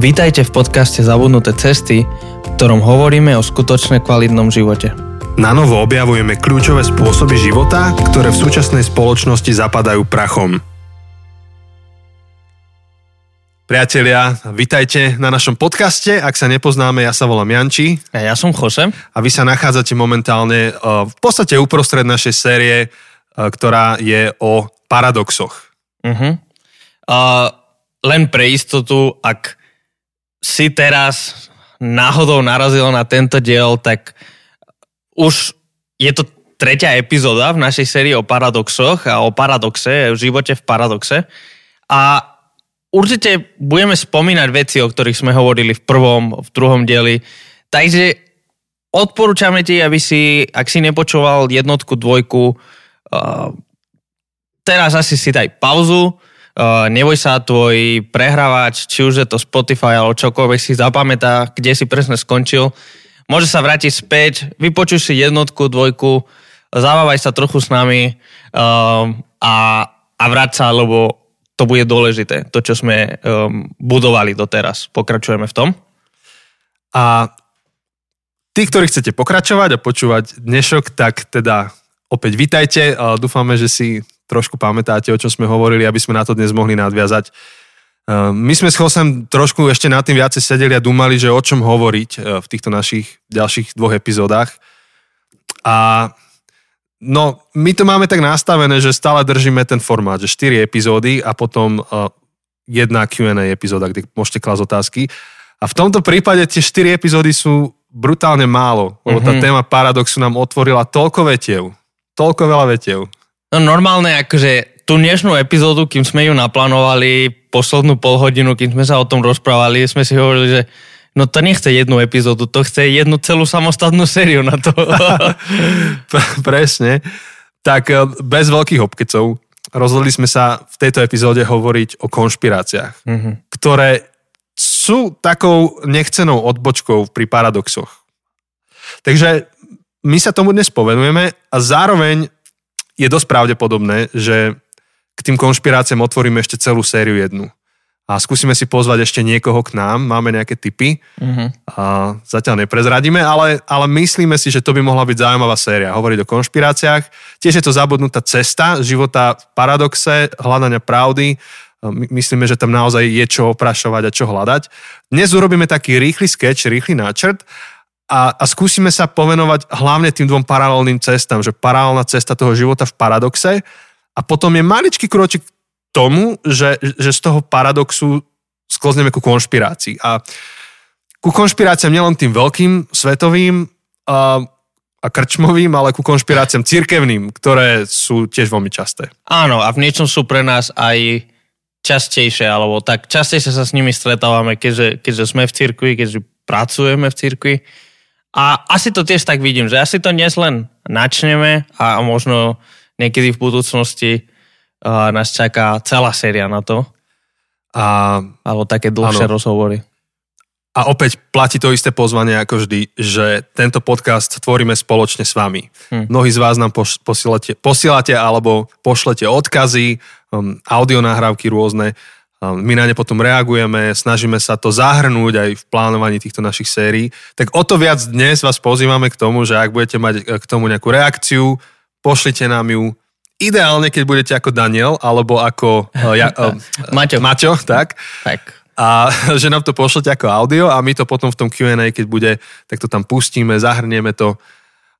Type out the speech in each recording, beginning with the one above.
Vítajte v podcaste Zabudnuté cesty, v ktorom hovoríme o skutočne kvalitnom živote. Na novo objavujeme kľúčové spôsoby života, ktoré v súčasnej spoločnosti zapadajú prachom. Priatelia, vitajte na našom podcaste. Ak sa nepoznáme, ja sa volám Janči. A ja som Jose. A vy sa nachádzate momentálne uh, v podstate uprostred našej série, uh, ktorá je o paradoxoch. Uh-huh. Uh, len pre istotu, ak si teraz náhodou narazil na tento diel, tak už je to tretia epizóda v našej sérii o paradoxoch a o paradoxe, o živote v paradoxe. A určite budeme spomínať veci, o ktorých sme hovorili v prvom, v druhom dieli. Takže odporúčame ti, aby si, ak si nepočúval jednotku, dvojku, uh, teraz asi si daj pauzu, neboj sa, tvoj prehrávač, či už je to Spotify alebo čokoľvek si zapamätá, kde si presne skončil. Môže sa vrátiť späť, vypočuj si jednotku, dvojku, zabávaj sa trochu s nami uh, a, a vráť sa, lebo to bude dôležité, to, čo sme um, budovali doteraz. Pokračujeme v tom. A tí, ktorí chcete pokračovať a počúvať dnešok, tak teda opäť vitajte. Dúfame, že si trošku pamätáte, o čom sme hovorili, aby sme na to dnes mohli nadviazať. Ehm, my sme s Chosem trošku ešte nad tým viacej sedeli a dúmali, že o čom hovoriť e, v týchto našich ďalších dvoch epizódach. A no, my to máme tak nastavené, že stále držíme ten formát, že 4 epizódy a potom uh, jedna Q&A epizóda, kde môžete klásť otázky. A v tomto prípade tie 4 epizódy sú brutálne málo, lebo tá mm-hmm. téma paradoxu nám otvorila toľko vetiev, toľko veľa vetiev. No normálne, akože tú dnešnú epizódu, kým sme ju naplánovali, poslednú pol hodinu, kým sme sa o tom rozprávali, sme si hovorili, že no to nechce jednu epizódu, to chce jednu celú samostatnú sériu na to. Presne. Tak e, bez veľkých obkecov rozhodli sme sa v tejto epizóde hovoriť o konšpiráciách, mm-hmm. ktoré sú takou nechcenou odbočkou pri paradoxoch. Takže my sa tomu dnes povenujeme a zároveň je dosť pravdepodobné, že k tým konšpiráciám otvoríme ešte celú sériu jednu. A skúsime si pozvať ešte niekoho k nám, máme nejaké tipy. Uh-huh. A zatiaľ neprezradíme, ale, ale myslíme si, že to by mohla byť zaujímavá séria. Hovoriť o konšpiráciách. Tiež je to zabudnutá cesta života v paradoxe, hľadania pravdy. My, myslíme, že tam naozaj je čo oprašovať a čo hľadať. Dnes urobíme taký rýchly sketch, rýchly náčrt a, a skúsime sa povenovať hlavne tým dvom paralelným cestám, že paralelná cesta toho života v paradoxe a potom je maličký kročík tomu, že, že z toho paradoxu sklozneme ku konšpirácii. A ku konšpiráciám nielen tým veľkým, svetovým a, a krčmovým, ale ku konšpiráciám cirkevným, ktoré sú tiež veľmi časté. Áno, a v niečom sú pre nás aj častejšie, alebo tak častejšie sa s nimi stretávame, keďže, keďže sme v cirkvi, keďže pracujeme v cirkvi a asi to tiež tak vidím, že asi to dnes len načneme a možno niekedy v budúcnosti uh, nás čaká celá séria na to. A, alebo také dlhšie ano. rozhovory. A opäť platí to isté pozvanie ako vždy, že tento podcast tvoríme spoločne s vami. Hm. Mnohí z vás nám posielate, posielate alebo pošlete odkazy, um, audionahrávky rôzne my na ne potom reagujeme, snažíme sa to zahrnúť aj v plánovaní týchto našich sérií. Tak o to viac dnes vás pozývame k tomu, že ak budete mať e, k tomu nejakú reakciu, pošlite nám ju ideálne, keď budete ako Daniel, alebo ako uh, ja, uh, Maťo. Maťo, tak. tak. A že nám to pošlete ako audio a my to potom v tom Q&A, keď bude, tak to tam pustíme, zahrnieme to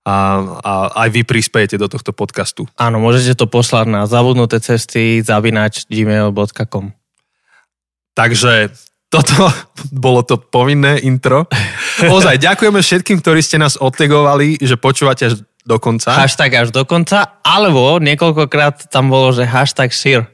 a, a aj vy prispejete do tohto podcastu. Áno, môžete to poslať na zabudnuté cesty zavinač gmail.com Takže toto bolo to povinné intro. Ozaj, ďakujeme všetkým, ktorí ste nás odtegovali, že počúvate až do konca. Hashtag až do konca, alebo niekoľkokrát tam bolo, že hashtag sír.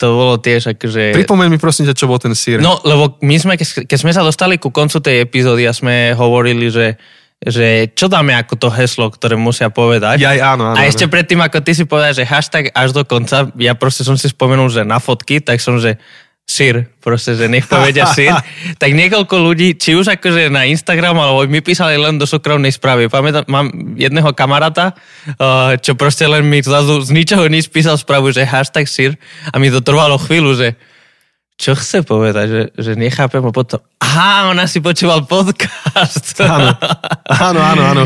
To bolo tiež akože... Pripomeň mi prosím čo bol ten sír. No, lebo my sme, keď sme sa dostali ku koncu tej epizódy a sme hovorili, že že čo dáme ako to heslo, ktoré musia povedať. Ja, áno, áno, a ešte predtým, ako ty si povedal, že hashtag až do konca, ja proste som si spomenul, že na fotky, tak som, že sír, proste, že nech povedia sír, tak niekoľko ľudí, či už akože na Instagram, alebo mi písali len do súkromnej správy. Pamätám, mám jedného kamaráta, uh, čo proste len mi zrazu z ničoho nič písal správu, že hashtag sír a mi to trvalo chvíľu, že čo chce povedať, že, že nechápem a potom, aha, ona si počúval podcast. Áno, áno, áno, áno.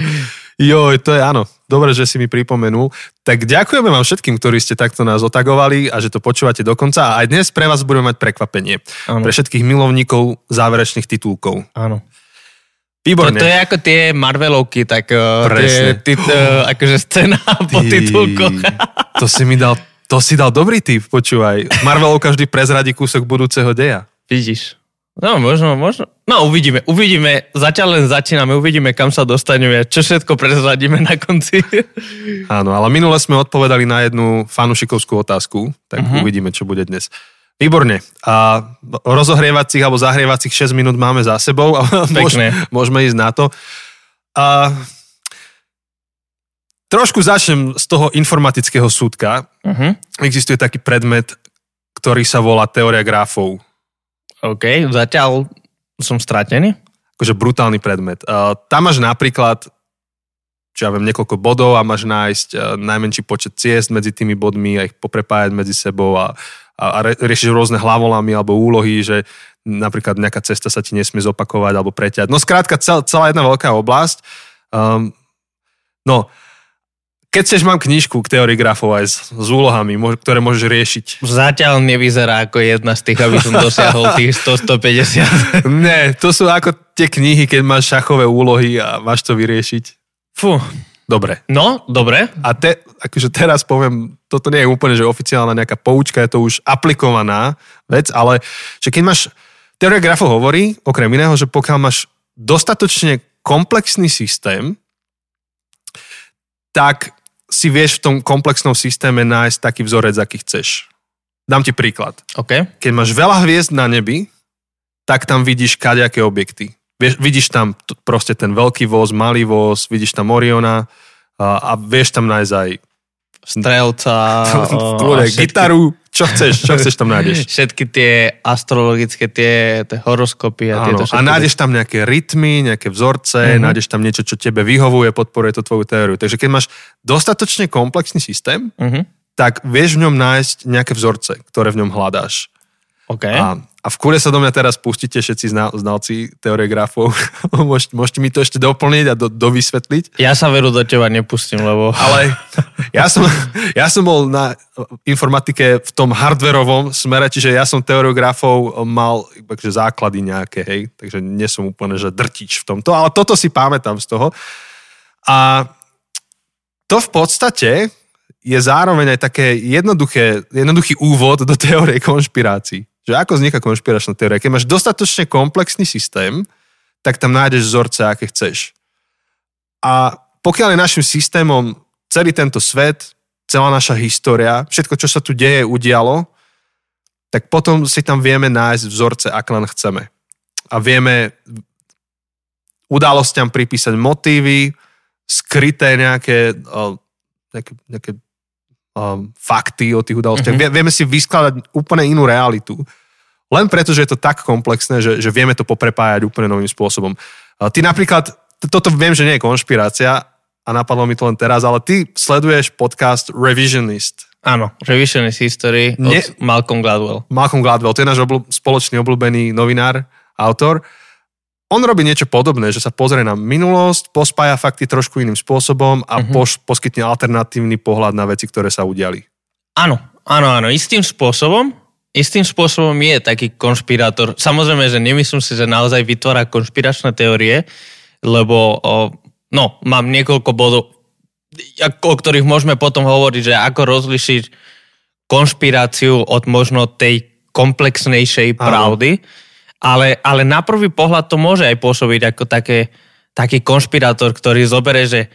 Jo, to je áno. Dobre, že si mi pripomenul. Tak ďakujeme vám všetkým, ktorí ste takto nás otagovali a že to počúvate do konca. A aj dnes pre vás budeme mať prekvapenie. Áno. Pre všetkých milovníkov záverečných titulkov. Áno. Výborne. To, to je ako tie Marvelovky, tak uh, tie, tit, uh, akože scéna po titulkoch. To si mi dal to si dal dobrý tip, počúvaj. Marvelov každý prezradí kúsok budúceho deja. Vidíš. No, možno, možno. No, uvidíme, uvidíme. Zatiaľ len začíname, uvidíme, kam sa dostaneme, čo všetko prezradíme na konci. Áno, ale minule sme odpovedali na jednu fanušikovskú otázku, tak uh-huh. uvidíme, čo bude dnes. Výborne. A rozohrievacích alebo zahrievacích 6 minút máme za sebou a môžeme, môžeme ísť na to. A Trošku začnem z toho informatického súdka. Uh-huh. Existuje taký predmet, ktorý sa volá teória grafov. OK, zatiaľ som stratený. Akože brutálny predmet. Uh, tam máš napríklad čo ja viem, niekoľko bodov a máš nájsť uh, najmenší počet ciest medzi tými bodmi a ich poprepájať medzi sebou a, a, a riešiš rôzne hlavolamy alebo úlohy, že napríklad nejaká cesta sa ti nesmie zopakovať alebo preťať. No skrátka, cel, celá jedna veľká oblasť. Um, no, keď chceš, mám knižku k teórii grafov aj s, s úlohami, ktoré môžeš riešiť. Zatiaľ nevyzerá ako jedna z tých, aby som dosiahol tých 100-150. Ne, to sú ako tie knihy, keď máš šachové úlohy a máš to vyriešiť. Fú. Dobre. No, dobre. A te, akože teraz poviem, toto nie je úplne, že oficiálna nejaká poučka, je to už aplikovaná vec, ale že keď máš, teória grafov hovorí, okrem iného, že pokiaľ máš dostatočne komplexný systém, tak si vieš v tom komplexnom systéme nájsť taký vzorec, aký chceš. Dám ti príklad. Okay. Keď máš veľa hviezd na nebi, tak tam vidíš kadejaké objekty. Vieš, vidíš tam t- proste ten veľký voz, malý voz, vidíš tam Oriona a, a vieš tam nájsť aj strelca, všetky... gitaru, čo chceš, čo chceš tam nájdeš. Všetky tie astrologické, tie, tie horoskopy a tieto A nájdeš tam nejaké rytmy, nejaké vzorce, mm-hmm. nájdeš tam niečo, čo tebe vyhovuje, podporuje to tvoju teóriu. Takže keď máš dostatočne komplexný systém, mm-hmm. tak vieš v ňom nájsť nejaké vzorce, ktoré v ňom hľadáš. Okay. A, a v kúre sa do mňa teraz pustíte všetci znalci teórie grafov. môžete, môžete mi to ešte doplniť a do, dovysvetliť. Ja sa veru do teba nepustím, lebo... Ale ja som, ja som bol na informatike v tom hardverovom smere, čiže ja som teóriu grafov mal takže základy nejaké, hej, takže nie som úplne, že drtič v tomto, ale toto si pamätám z toho. A to v podstate je zároveň aj také jednoduché, jednoduchý úvod do teórie konšpirácií. Že ako vzniká konšpiračná teória? Keď máš dostatočne komplexný systém, tak tam nájdeš vzorce, aké chceš. A pokiaľ je našim systémom celý tento svet, celá naša história, všetko, čo sa tu deje, udialo, tak potom si tam vieme nájsť vzorce, ak len chceme. A vieme udalostiam pripísať motívy, skryté nejaké, nejaké, nejaké um, fakty o tých udalostiach. Mm-hmm. Vieme si vyskladať úplne inú realitu. Len preto, že je to tak komplexné, že, že vieme to poprepájať úplne novým spôsobom. Uh, ty napríklad, toto viem, že nie je konšpirácia a napadlo mi to len teraz, ale ty sleduješ podcast Revisionist. Áno, Revisionist History od Nie, Malcolm Gladwell. Malcolm Gladwell, to je náš obl- spoločný obľúbený novinár, autor on robí niečo podobné, že sa pozrie na minulosť, pospája fakty trošku iným spôsobom a uh-huh. poš, poskytne alternatívny pohľad na veci, ktoré sa udiali. Áno, áno, áno, istým spôsobom. Istým spôsobom je taký konšpirátor. Samozrejme, že nemyslím si, že naozaj vytvára konšpiračné teórie, lebo o, no, mám niekoľko bodov, o ktorých môžeme potom hovoriť, že ako rozlišiť konšpiráciu od možno tej komplexnejšej pravdy. Áno ale, ale na prvý pohľad to môže aj pôsobiť ako také, taký konšpirátor, ktorý zobere, že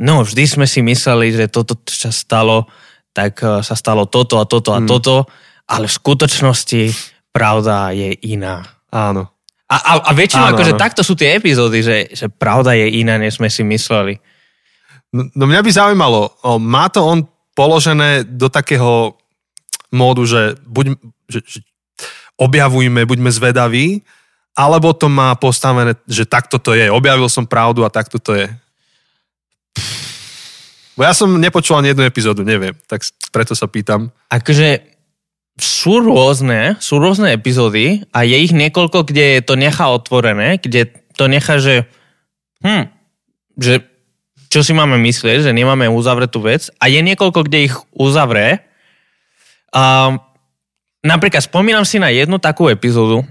no, vždy sme si mysleli, že toto sa stalo, tak e, sa stalo toto a toto a hmm. toto, ale v skutočnosti pravda je iná. Áno. A, a, a väčšinou akože takto sú tie epizódy, že, že pravda je iná, než sme si mysleli. No, no mňa by zaujímalo, má to on položené do takého módu, že, buď, že, že objavujme, buďme zvedaví, alebo to má postavené, že takto to je. Objavil som pravdu a takto to je. Bo ja som nepočul ani jednu epizódu, neviem, tak preto sa pýtam. Akože sú rôzne, sú rôzne epizódy a je ich niekoľko, kde to nechá otvorené, kde to nechá, že hm, že čo si máme myslieť, že nemáme uzavretú vec a je niekoľko, kde ich uzavre. A, napríklad spomínam si na jednu takú epizódu,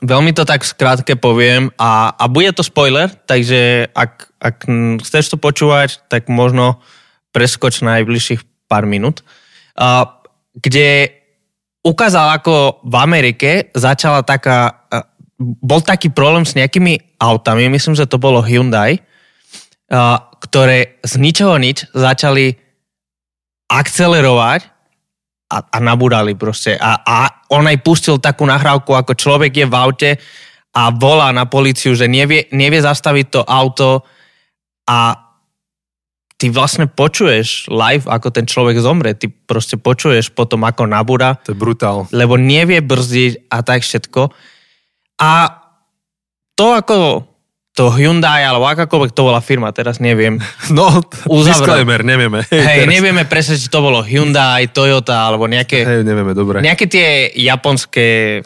veľmi to tak skrátke poviem a, a bude to spoiler, takže ak, ak chceš to počúvať, tak možno preskoč na najbližších pár minút, a, kde ukázal, ako v Amerike začala taká, bol taký problém s nejakými autami, myslím, že to bolo Hyundai, ktoré z ničoho nič začali akcelerovať a, a nabúdali proste. A, a on aj pustil takú nahrávku, ako človek je v aute a volá na policiu, že nevie, nevie zastaviť to auto a ty vlastne počuješ live, ako ten človek zomre. Ty proste počuješ potom, ako nabúda. To je brutál. Lebo nevie brzdiť a tak všetko. A to ako to Hyundai alebo akákoľvek to bola firma, teraz neviem. No, disclaimer, nevieme. Hej, nevieme presne, či to bolo Hyundai, Toyota alebo nejaké... Hej, nevieme, dobre. Nejaké tie japonské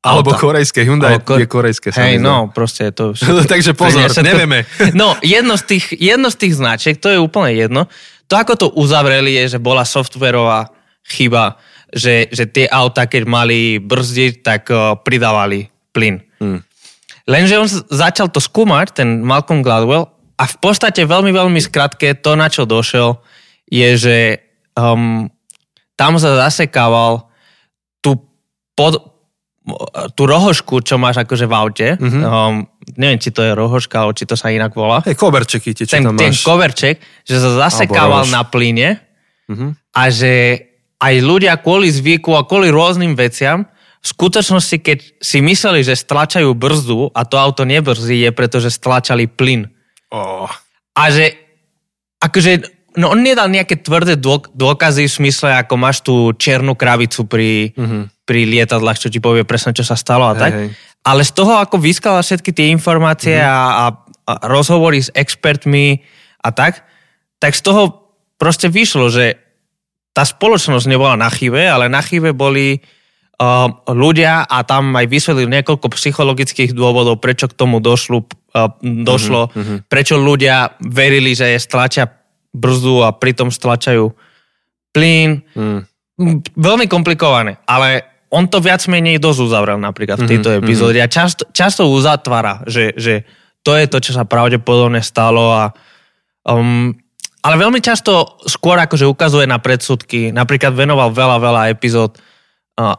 alebo auta. korejské, Hyundai ko- je korejské. Hej, no, proste to... takže pozor, to, nevieme. No, jedno z, tých, jedno z tých značiek, to je úplne jedno. To, ako to uzavreli, je, že bola softverová chyba, že, že tie auta, keď mali brzdiť, tak uh, pridávali plyn. Hmm. Lenže on začal to skúmať, ten Malcolm Gladwell, a v podstate veľmi, veľmi skratke to, na čo došel, je, že um, tam sa zasekával tú pod, tú rohošku, čo máš akože v aute, mm-hmm. um, neviem, či to je rohoška, alebo či to sa inak volá. Hey, koverčeky, čo ten, tam ten máš. koverček, že sa zasekával na plyne mm-hmm. a že aj ľudia kvôli zvyku a kvôli rôznym veciam, v skutočnosti, keď si mysleli, že stlačajú brzdu a to auto nebrzí, je preto, že stlačali plyn. Oh. A že akože no on nedal nejaké tvrdé dôkazy v smysle, ako máš tú čiernu kravicu pri, mm-hmm. pri lietadlách, čo ti povie presne, čo sa stalo a hej, tak. Hej. Ale z toho, ako vyskala všetky tie informácie mm-hmm. a, a, a rozhovory s expertmi a tak, tak z toho proste vyšlo, že tá spoločnosť nebola na chybe, ale na chybe boli ľudia a tam aj vysvetlil niekoľko psychologických dôvodov, prečo k tomu došlo, uh, došlo mm-hmm. prečo ľudia verili, že je stlačia brzdu a pritom stlačajú plyn. Hmm. Veľmi komplikované, ale on to viac menej dosť uzavrel napríklad v mhm, tejto mm-hmm. epizóde a často, často uzatvára, že, že to je to, čo sa pravdepodobne stalo a um, ale veľmi často skôr akože ukazuje na predsudky. Napríklad venoval veľa, veľa epizód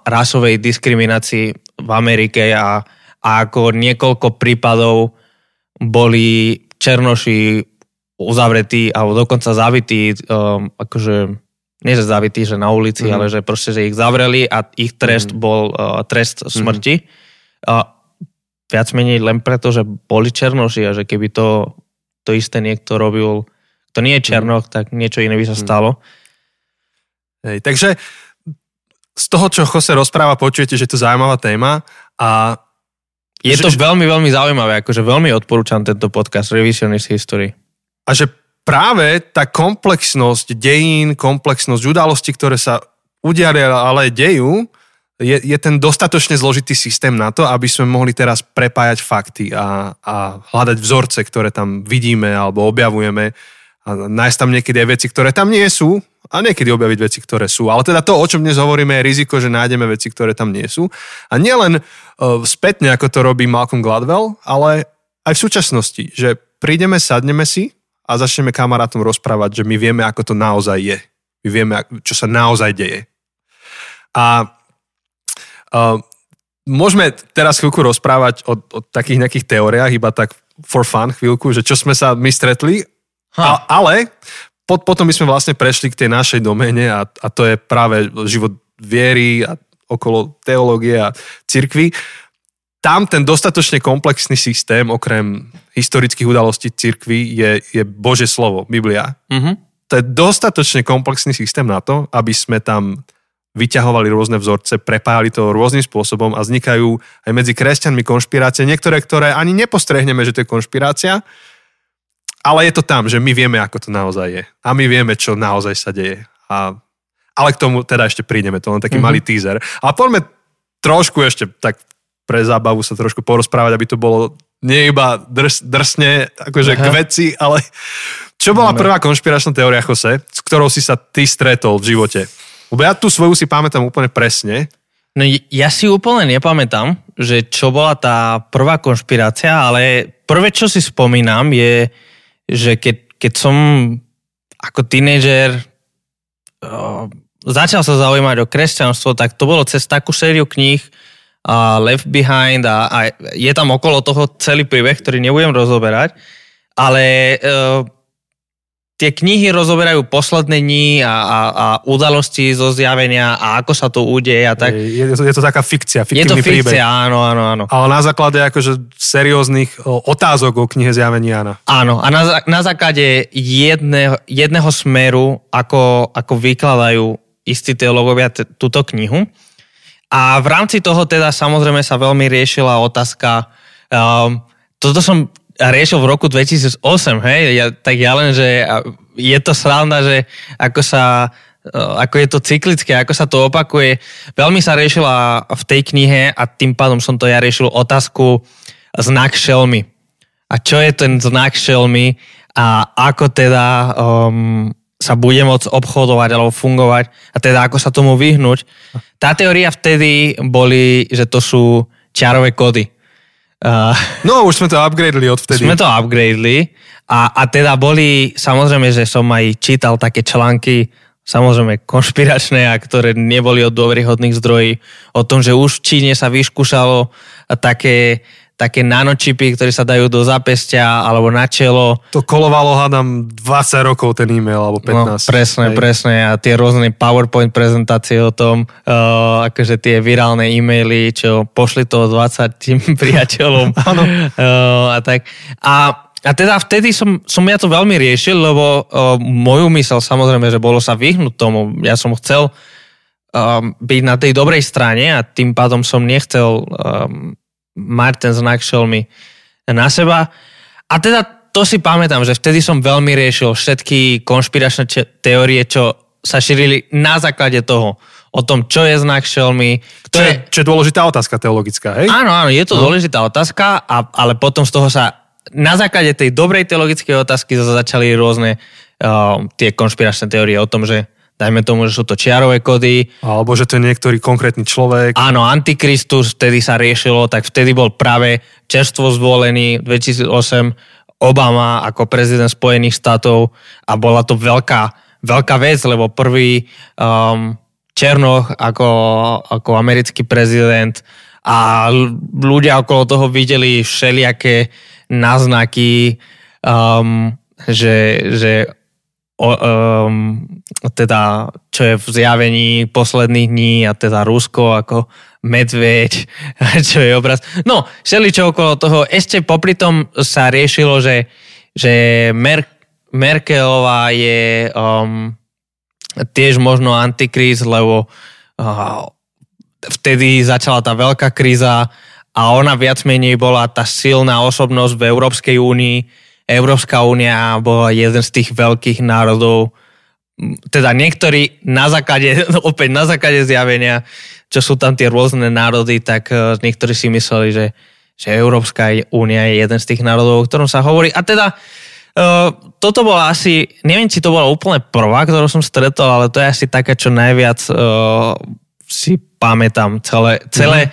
rasovej diskriminácii v Amerike a, a ako niekoľko prípadov boli černoši uzavretí alebo dokonca zavití, um, akože nie že zavití, že na ulici, mm. ale že proste, že ich zavreli a ich trest mm. bol uh, trest mhm. smrti. Mm. Uh, viac menej len preto, že boli černoši a že keby to, to isté niekto robil, to nie je černoch, mm. tak niečo iné by sa mhm. stalo. Hej, takže z toho, čo Jose rozpráva, počujete, že to je zaujímavá téma a je že, to veľmi, veľmi zaujímavé, akože veľmi odporúčam tento podcast Revisionist History. A že práve tá komplexnosť dejín, komplexnosť udalostí, ktoré sa udiali, ale dejú, je, je ten dostatočne zložitý systém na to, aby sme mohli teraz prepájať fakty a, a hľadať vzorce, ktoré tam vidíme alebo objavujeme a nájsť tam niekedy aj veci, ktoré tam nie sú a niekedy objaviť veci, ktoré sú. Ale teda to, o čom dnes hovoríme, je riziko, že nájdeme veci, ktoré tam nie sú. A nielen uh, spätne, ako to robí Malcolm Gladwell, ale aj v súčasnosti, že prídeme, sadneme si a začneme kamarátom rozprávať, že my vieme, ako to naozaj je. My vieme, čo sa naozaj deje. A uh, môžeme teraz chvíľku rozprávať o, o takých nejakých teóriách, iba tak for fun chvíľku, že čo sme sa my stretli, a, ale pot, potom by sme vlastne prešli k tej našej doméne a, a to je práve život viery a okolo teológie a cirkvy tam ten dostatočne komplexný systém, okrem historických udalostí cirkvy, je, je Bože slovo, Biblia. Mm-hmm. To je dostatočne komplexný systém na to, aby sme tam vyťahovali rôzne vzorce, prepájali to rôznym spôsobom a vznikajú aj medzi kresťanmi konšpirácie, niektoré, ktoré ani nepostrehneme, že to je konšpirácia, ale je to tam, že my vieme, ako to naozaj je. A my vieme, čo naozaj sa deje. A, Ale k tomu teda ešte prídeme, to len taký mm-hmm. malý teaser. A poďme trošku ešte tak pre zábavu sa trošku porozprávať, aby to bolo nie iba drs, drsne, akože Aha. k veci, ale čo bola prvá konšpiračná teória, Jose, s ktorou si sa ty stretol v živote? Lebo ja tú svoju si pamätám úplne presne. No ja si úplne nepamätám, že čo bola tá prvá konšpirácia, ale prvé, čo si spomínam, je, že keď, keď som ako tínežer začal sa zaujímať o kresťanstvo, tak to bolo cez takú sériu kníh Left Behind a, a je tam okolo toho celý príbeh, ktorý nebudem rozoberať, ale uh, tie knihy rozoberajú posledné dní a, a, a udalosti zo zjavenia a ako sa to udeje a tak. Je, je, to, je to taká fikcia, fiktívny Je to fikcia, príbeh. áno, áno, áno. Ale na základe akože serióznych otázok o knihe zjavenia. Áno, áno a na, na základe jedného, jedného smeru, ako, ako vykladajú istí teológovia t- túto knihu. A v rámci toho teda samozrejme sa veľmi riešila otázka, um, toto som riešil v roku 2008, hej, ja, tak ja len, že je to sranda, že ako sa ako je to cyklické, ako sa to opakuje. Veľmi sa riešila v tej knihe a tým pádom som to ja riešil otázku znak šelmy. A čo je ten znak šelmy a ako teda um, sa bude môcť obchodovať alebo fungovať a teda ako sa tomu vyhnúť. Tá teória vtedy boli, že to sú čiarové kódy. Uh, no, už sme to upgradeli odvtedy. Sme to upgradeli a, a teda boli, samozrejme, že som aj čítal také články, samozrejme konšpiračné a ktoré neboli od dôveryhodných zdrojí, o tom, že už v Číne sa vyskúšalo také také nanočipy, ktoré sa dajú do zapestia alebo na čelo. To kolovalo, hádam, 20 rokov ten e-mail, alebo 15. No, presne, hej. presne. A tie rôzne PowerPoint prezentácie o tom, uh, akože tie virálne e-maily, čo pošli to 20 tým priateľom. Áno. uh, a tak. A a teda vtedy som, som ja to veľmi riešil, lebo uh, moju mysel samozrejme, že bolo sa vyhnúť tomu. Ja som chcel um, byť na tej dobrej strane a tým pádom som nechcel um, mať ten znak šelmy na seba. A teda to si pamätám, že vtedy som veľmi riešil všetky konšpiračné teórie, čo sa šírili na základe toho, o tom, čo je znak šelmy. Kto čo, je, čo je dôležitá otázka teologická, hej? Áno, áno, je to no. dôležitá otázka, a, ale potom z toho sa na základe tej dobrej teologickej otázky začali rôzne uh, tie konšpiračné teórie o tom, že dajme tomu, že sú to čiarové kody. Alebo že to je niektorý konkrétny človek. Áno, Antikristus, vtedy sa riešilo, tak vtedy bol práve čerstvo zvolený 2008 Obama ako prezident Spojených štátov a bola to veľká, veľká vec, lebo prvý um, Černoch ako, ako americký prezident a ľudia okolo toho videli všelijaké náznaky, um, že, že o, um, teda, čo je v zjavení posledných dní a teda Rusko ako medveď, čo je obraz. No, čo okolo toho. Ešte popri tom sa riešilo, že, že Mer- Merkelová je um, tiež možno antikríz, lebo uh, vtedy začala tá veľká kríza a ona viac menej bola tá silná osobnosť v Európskej únii, Európska únia bola jeden z tých veľkých národov, teda niektorí na základe, opäť na základe zjavenia, čo sú tam tie rôzne národy, tak uh, niektorí si mysleli, že, že Európska únia je jeden z tých národov, o ktorom sa hovorí. A teda uh, toto bola asi, neviem, či to bola úplne prvá, ktorú som stretol, ale to je asi taká, čo najviac uh, si pamätám. Celé, celé mm.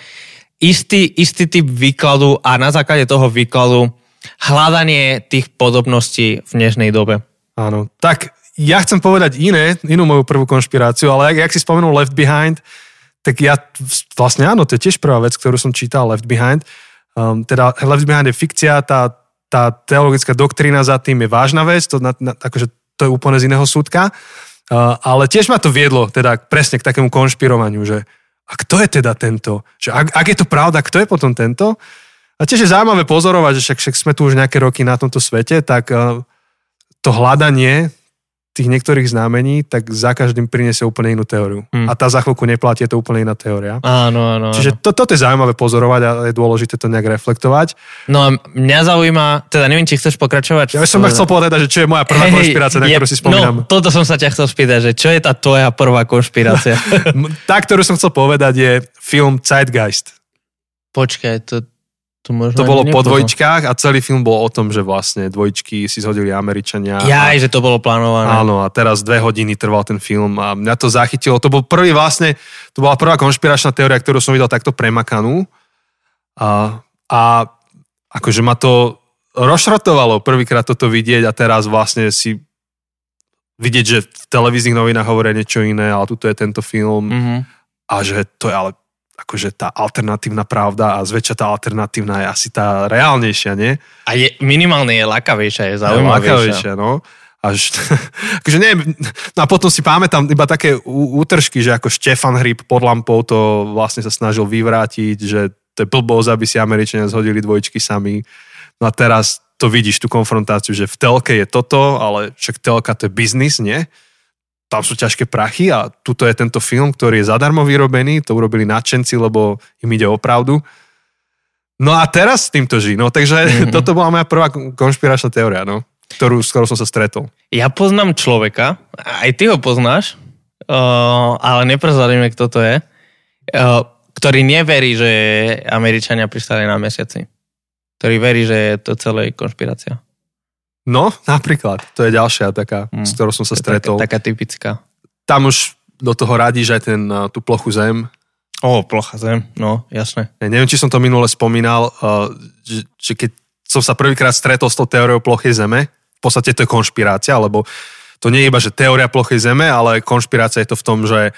istý, istý typ výkladu a na základe toho výkladu hľadanie tých podobností v dnešnej dobe. Áno, tak ja chcem povedať iné, inú moju prvú konšpiráciu, ale ak, ak si spomenul Left Behind, tak ja vlastne áno, to je tiež prvá vec, ktorú som čítal Left Behind. Um, teda Left Behind je fikcia, tá, tá teologická doktrína za tým je vážna vec, to, na, na, akože to je úplne z iného súdka. Uh, ale tiež ma to viedlo teda presne k takému konšpirovaniu, že a kto je teda tento? Že ak, ak je to pravda, kto je potom tento? A tiež je zaujímavé pozorovať, že však, však sme tu už nejaké roky na tomto svete, tak uh, to hľadanie tých niektorých znamení, tak za každým priniesie úplne inú teóriu. Mm. A tá za chvíľku neplatí, je to úplne iná teória. Áno, áno. Čiže to, toto je zaujímavé pozorovať a je dôležité to nejak reflektovať. No a mňa zaujíma, teda neviem, či chceš pokračovať. Ja som chcel povedať, že čo je moja prvá hey, konšpirácia, na ktorú si spomínam. No, toto som sa ťa chcel spýtať, že čo je tá tvoja prvá konšpirácia? tá, ktorú som chcel povedať, je film Zeitgeist. Počkaj, to, to, možno to bolo po dvojčkách a celý film bol o tom, že vlastne dvojčky si zhodili Američania. Ja, a... že to bolo plánované. Áno, a teraz dve hodiny trval ten film a mňa to zachytilo. To bol prvý vlastne, to bola prvá konšpiračná teória, ktorú som videl takto premakanú. A, a akože ma to rozšrotovalo prvýkrát toto vidieť a teraz vlastne si vidieť, že v televíznych novinách hovoria niečo iné, ale tuto je tento film mm-hmm. a že to je ale akože tá alternatívna pravda a zväčša tá alternatívna je asi tá reálnejšia, nie? A je, minimálne je lakavejšia, je zaujímavejšia. lakavejšia, no. Až, akože neviem, no a potom si pamätám iba také útržky, že ako Štefan Hryb pod lampou to vlastne sa snažil vyvrátiť, že to je blbosť, aby si Američania zhodili dvojčky sami. No a teraz to vidíš, tú konfrontáciu, že v telke je toto, ale však telka to je biznis, nie? Tam sú ťažké prachy a tuto je tento film, ktorý je zadarmo vyrobený, to urobili nadšenci, lebo im ide o pravdu. No a teraz s týmto žijú. No takže mm-hmm. toto bola moja prvá konšpiračná teória, no, ktorú, s ktorou som sa stretol. Ja poznám človeka, aj ty ho poznáš, uh, ale neprezradíme, kto to je, uh, ktorý neverí, že Američania pristali na mesiaci. Ktorý verí, že je to celé konšpirácia. No, napríklad. To je ďalšia taká, mm, s ktorou som sa stretol. Taká, taká typická. Tam už do toho radíš aj ten, tú plochu zem. O, plocha zem, no, jasné. Ja neviem, či som to minule spomínal, uh, že, že keď som sa prvýkrát stretol s tou teóriou plochy zeme, v podstate to je konšpirácia, lebo to nie je iba, že teória plochy zeme, ale konšpirácia je to v tom, že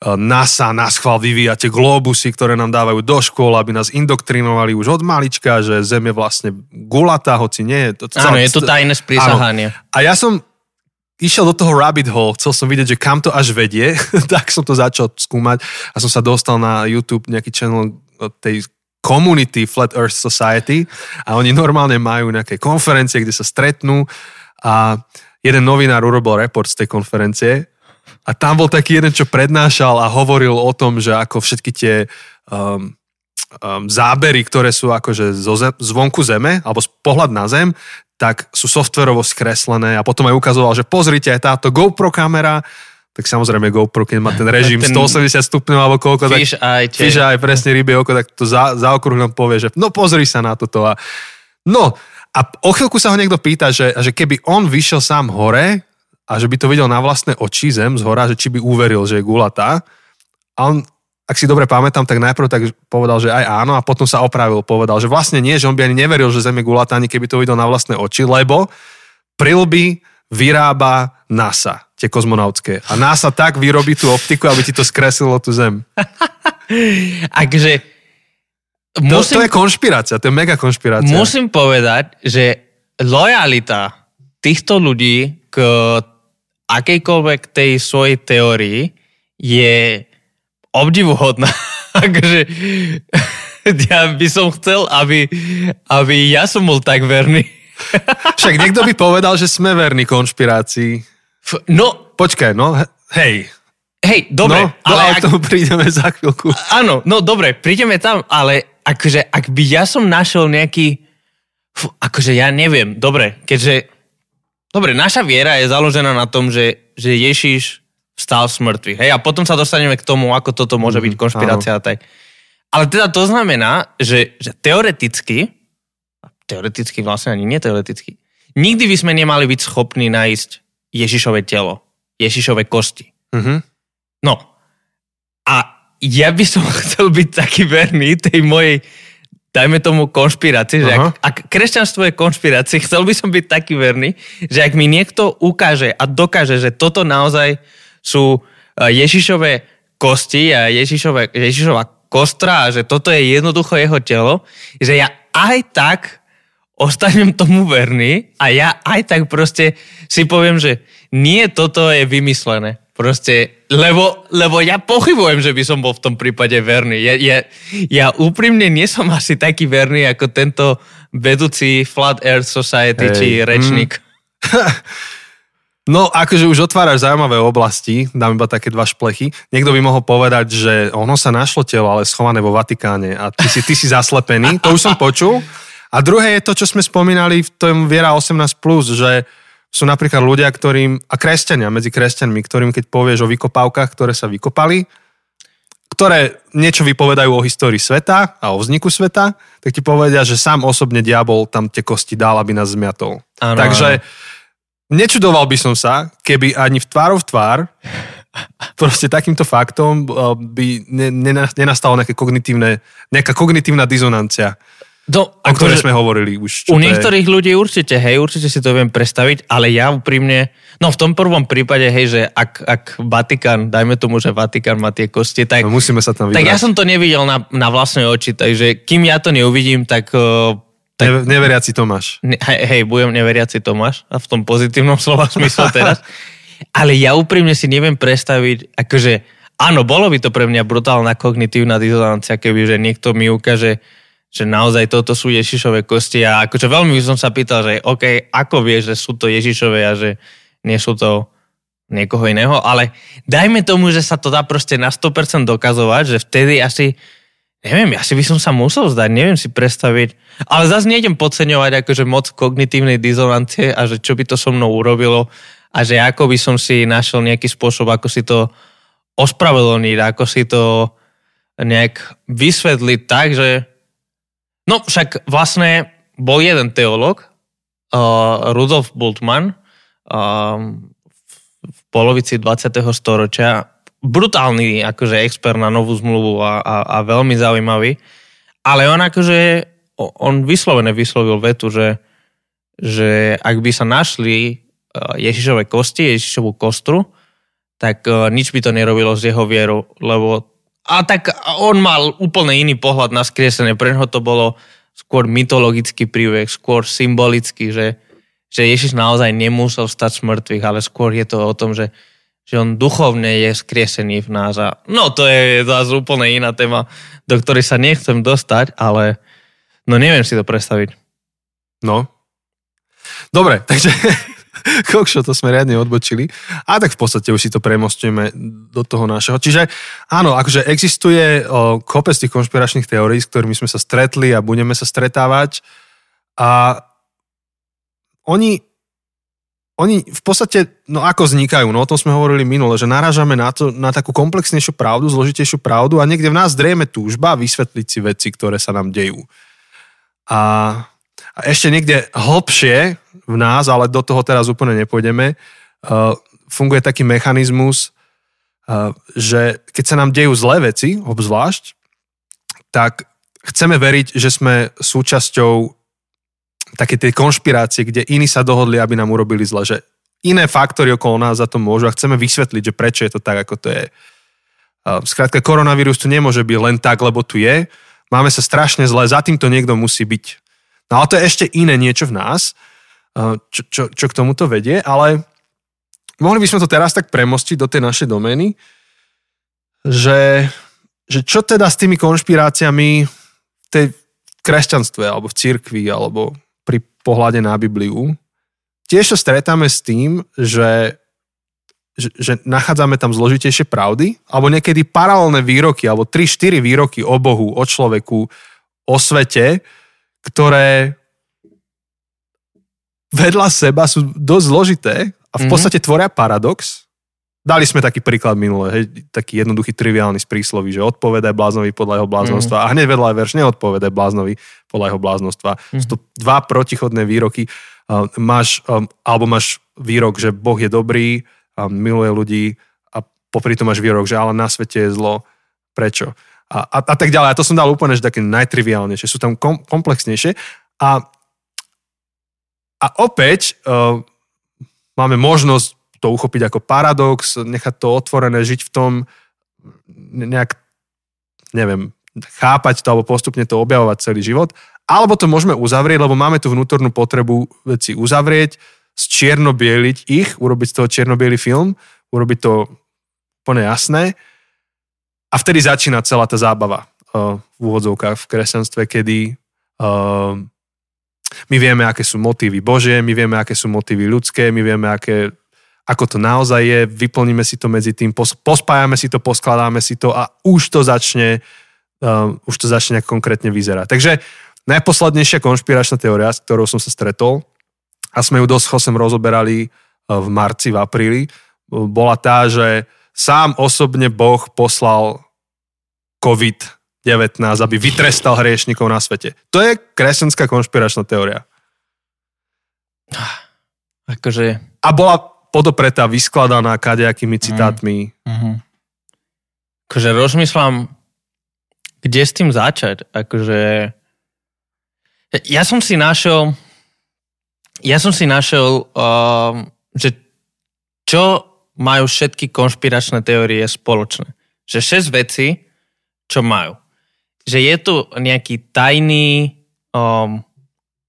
NASA na schvál vyvíja tie globusy, ktoré nám dávajú do škôl, aby nás indoktrinovali už od malička, že Zem je vlastne gulatá, hoci nie je. To áno, je to tajné sprísahanie. A ja som išiel do toho rabbit hole, chcel som vidieť, že kam to až vedie, tak som to začal skúmať a som sa dostal na YouTube nejaký channel tej community Flat Earth Society a oni normálne majú nejaké konferencie, kde sa stretnú a jeden novinár urobil report z tej konferencie a tam bol taký jeden, čo prednášal a hovoril o tom, že ako všetky tie um, um, zábery, ktoré sú akože zo zem, zvonku zeme, alebo z pohľad na zem, tak sú softverovo skreslené. A potom aj ukazoval, že pozrite aj táto GoPro kamera, tak samozrejme GoPro, keď má ten režim ten 180 stupňov alebo koľko, fish tak eye, fish eye, presne rybie oko, tak to za, za okruhom povie, že no pozri sa na toto a no a o chvíľku sa ho niekto pýta, že, že keby on vyšiel sám hore a že by to videl na vlastné oči zem z hora, že či by uveril, že je gulatá. A on, ak si dobre pamätám, tak najprv tak povedal, že aj áno a potom sa opravil, povedal, že vlastne nie, že on by ani neveril, že zem je gulatá, ani keby to videl na vlastné oči, lebo prilby vyrába NASA, tie kozmonautské. A NASA tak vyrobí tú optiku, aby ti to skreslilo tú zem. Akže... Musím, to, to je konšpirácia, to je mega konšpirácia. Musím povedať, že lojalita týchto ľudí k akejkoľvek tej svojej teórii je obdivuhodná. Takže ja by som chcel, aby, aby ja som bol tak verný. Však niekto by povedal, že sme verní konšpirácii. No. Počkaj, no, hej. Hej, dobre. No, no ale ak tomu prídeme za chvíľku. Áno, no dobre, prídeme tam, ale akože, ak by ja som našiel nejaký, akože ja neviem, dobre, keďže Dobre, naša viera je založená na tom, že, že Ježiš vstal z mŕtvych. Hej? A potom sa dostaneme k tomu, ako toto môže byť mhm, konšpirácia a tak. Ale teda to znamená, že, že teoreticky, teoreticky vlastne ani neteoreticky, nikdy by sme nemali byť schopní nájsť Ježišové telo, Ježišové kosti. Mm-hmm. No. A ja by som chcel byť taký verný tej mojej dajme tomu konšpirácii, že ak, ak kresťanstvo je konšpirácia, chcel by som byť taký verný, že ak mi niekto ukáže a dokáže, že toto naozaj sú e, Ježišové kosti a Ježišové, Ježišova kostra a že toto je jednoducho jeho telo, že ja aj tak ostanem tomu verný a ja aj tak proste si poviem, že nie toto je vymyslené. Proste, lebo, lebo ja pochybujem, že by som bol v tom prípade verný. Ja, ja, ja úprimne nie som asi taký verný ako tento vedúci Flat Earth Society hey. či rečník. Mm. No, akože už otváraš zaujímavé oblasti, dám iba také dva šplechy. Niekto by mohol povedať, že ono sa našlo telo, ale schované vo Vatikáne a ty si, ty si zaslepený. To už som počul. A druhé je to, čo sme spomínali v tom Viera 18+, že sú napríklad ľudia, ktorým, a kresťania medzi kresťanmi, ktorým keď povieš o vykopávkach, ktoré sa vykopali, ktoré niečo vypovedajú o histórii sveta a o vzniku sveta, tak ti povedia, že sám osobne diabol tam tie kosti dal, aby nás zmiatol. Ano, Takže Nečudoval by som sa, keby ani v tvárov tvár proste takýmto faktom uh, by nenastalo nejaké kognitívne, nejaká kognitívna dizonancia. No, o ktorej sme hovorili už. U niektorých je... ľudí určite, hej, určite si to viem predstaviť, ale ja úprimne, no v tom prvom prípade, hej, že ak, ak Vatikán, dajme tomu, že Vatikán má tie kosti, tak... No, musíme sa tam vybrať. Tak ja som to nevidel na, na vlastné oči, takže kým ja to neuvidím, tak uh, tak, ne, neveriaci Tomáš. Ne, hej, hej, budem neveriaci Tomáš a v tom pozitívnom slova smysle teraz. Ale ja úprimne si neviem predstaviť, akože áno, bolo by to pre mňa brutálna kognitívna dizonancia, keby že niekto mi ukáže, že naozaj toto sú Ježišové kosti a akože veľmi som sa pýtal, že OK, ako vieš, že sú to Ježišové a že nie sú to niekoho iného, ale dajme tomu, že sa to dá proste na 100% dokazovať, že vtedy asi Neviem, asi by som sa musel zdať, neviem si predstaviť. Ale zase nejdem podceňovať akože moc kognitívnej dizonancie a že čo by to so mnou urobilo a že ako by som si našiel nejaký spôsob, ako si to ospravedlniť, ako si to nejak vysvetliť tak, že no však vlastne bol jeden teológ, uh, Rudolf Bultmann, uh, v polovici 20. storočia brutálny akože expert na novú zmluvu a, a, a veľmi zaujímavý, ale on akože, on vyslovene vyslovil vetu, že, že ak by sa našli e, Ježišové kosti, Ježišovú kostru, tak e, nič by to nerobilo z jeho vieru, lebo a tak on mal úplne iný pohľad na skriesenie, pre neho to bolo skôr mytologický príbeh, skôr symbolický, že, že Ježiš naozaj nemusel stať z mŕtvych, ale skôr je to o tom, že že on duchovne je skriesený v nás. A, no to je zase úplne iná téma, do ktorej sa nechcem dostať, ale no neviem si to predstaviť. No. Dobre, takže kokšo, to sme riadne odbočili. A tak v podstate už si to premostujeme do toho našeho. Čiže áno, akože existuje kopec tých konšpiračných teórií, s ktorými sme sa stretli a budeme sa stretávať. A oni oni v podstate, no ako vznikajú, no o tom sme hovorili minule, že narážame na, to, na takú komplexnejšiu pravdu, zložitejšiu pravdu a niekde v nás drieme túžba vysvetliť si veci, ktoré sa nám dejú. A, a ešte niekde hlbšie v nás, ale do toho teraz úplne nepôjdeme, uh, funguje taký mechanizmus, uh, že keď sa nám dejú zlé veci, obzvlášť, tak chceme veriť, že sme súčasťou také tie konšpirácie, kde iní sa dohodli, aby nám urobili zle, že iné faktory okolo nás za to môžu a chceme vysvetliť, že prečo je to tak, ako to je. Skrátka, koronavírus tu nemôže byť len tak, lebo tu je. Máme sa strašne zle, za tým to niekto musí byť. No ale to je ešte iné niečo v nás, čo, čo, čo k tomuto vedie, ale mohli by sme to teraz tak premostiť do tej našej domény, že, že čo teda s tými konšpiráciami v tej kresťanstve alebo v cirkvi alebo pri pohľade na Bibliu, tiež sa stretáme s tým, že, že, že nachádzame tam zložitejšie pravdy, alebo niekedy paralelné výroky, alebo 3-4 výroky o Bohu, o človeku, o svete, ktoré vedľa seba sú dosť zložité a v mhm. podstate tvoria paradox, Dali sme taký príklad minule, hej, taký jednoduchý triviálny z prísloví, že odpovedaj bláznovi podľa jeho bláznostva mm. a hneď vedľa je verš neodpovedaj bláznovi podľa jeho bláznostva. Mm. Sú to dva protichodné výroky. Uh, máš, um, alebo máš výrok, že Boh je dobrý, um, miluje ľudí a popri tom máš výrok, že ale na svete je zlo. Prečo? A, a, a tak ďalej. A to som dal úplne, že také najtriviálnejšie. Sú tam kom, komplexnejšie. A, a opäť uh, máme možnosť to uchopiť ako paradox, nechať to otvorené, žiť v tom, nejak, neviem, chápať to alebo postupne to objavovať celý život. Alebo to môžeme uzavrieť, lebo máme tú vnútornú potrebu veci uzavrieť, zčierno-bieliť ich, urobiť z toho čierno film, urobiť to úplne jasné. A vtedy začína celá tá zábava uh, v úvodzovkách v kresťanstve, kedy uh, my vieme, aké sú motívy Božie, my vieme, aké sú motívy ľudské, my vieme, aké ako to naozaj je, vyplníme si to medzi tým, pos, pospájame si to, poskladáme si to a už to začne, uh, už to začne konkrétne vyzerať. Takže najposlednejšia konšpiračná teória, s ktorou som sa stretol, a sme ju dosť chosem rozoberali uh, v marci, v apríli, uh, bola tá, že sám osobne Boh poslal COVID-19, aby vytrestal hriešnikov na svete. To je kresťanská konšpiračná teória. Akože... A bola podopretá, vyskladaná kadejakými citátmi. Mm. Mm-hmm. Akože rozmýšľam, kde s tým začať. Akože... Ja som si našiel ja som si našiel, uh, že čo majú všetky konšpiračné teórie spoločné. Že 6 vecí, čo majú. Že je tu nejaký tajný um,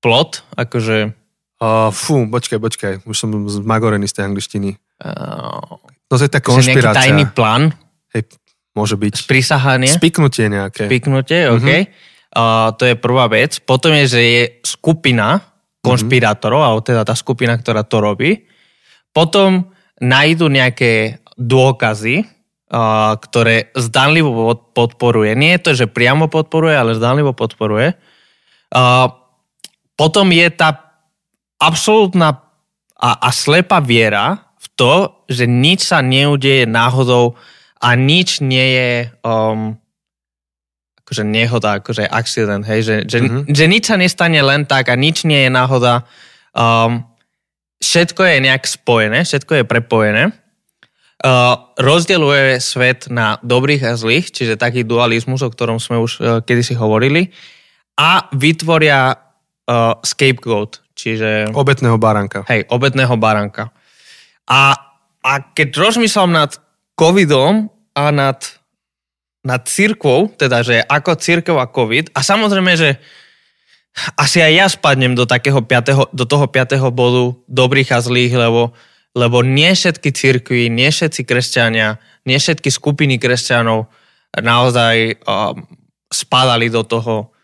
plot, akože Uh, fú, počkaj, počkaj, už som zmagorený z tej angličtiny. Uh, to je tá konšpirácia. Nejaký tajný plán. Hej, môže byť. Sprisahanie. Spiknutie nejaké. Spiknutie, OK. Uh-huh. Uh, to je prvá vec. Potom je, že je skupina konšpirátorov, uh-huh. alebo teda tá skupina, ktorá to robí. Potom nájdu nejaké dôkazy, uh, ktoré zdanlivo podporuje. Nie je to, že priamo podporuje, ale zdanlivo podporuje. Uh, potom je tá absolútna a, a slepá viera v to, že nič sa neudeje náhodou a nič nie je um, akože nehoda, akože accident, hej, že, že, mm-hmm. že nič sa nestane len tak a nič nie je náhoda. Um, všetko je nejak spojené, všetko je prepojené. Uh, rozdeluje svet na dobrých a zlých, čiže taký dualizmus, o ktorom sme už uh, kedysi hovorili, a vytvoria uh, scapegoat, Čiže... Obetného baránka. Hej, obetného baránka. A, a keď rozmýšľam nad covidom a nad, nad církvou, teda, že ako církev a covid, a samozrejme, že asi aj ja spadnem do, takého piatého, do toho piatého bodu dobrých a zlých, lebo, lebo nie všetky církvy, nie všetci kresťania, nie všetky skupiny kresťanov naozaj um, spadali do toho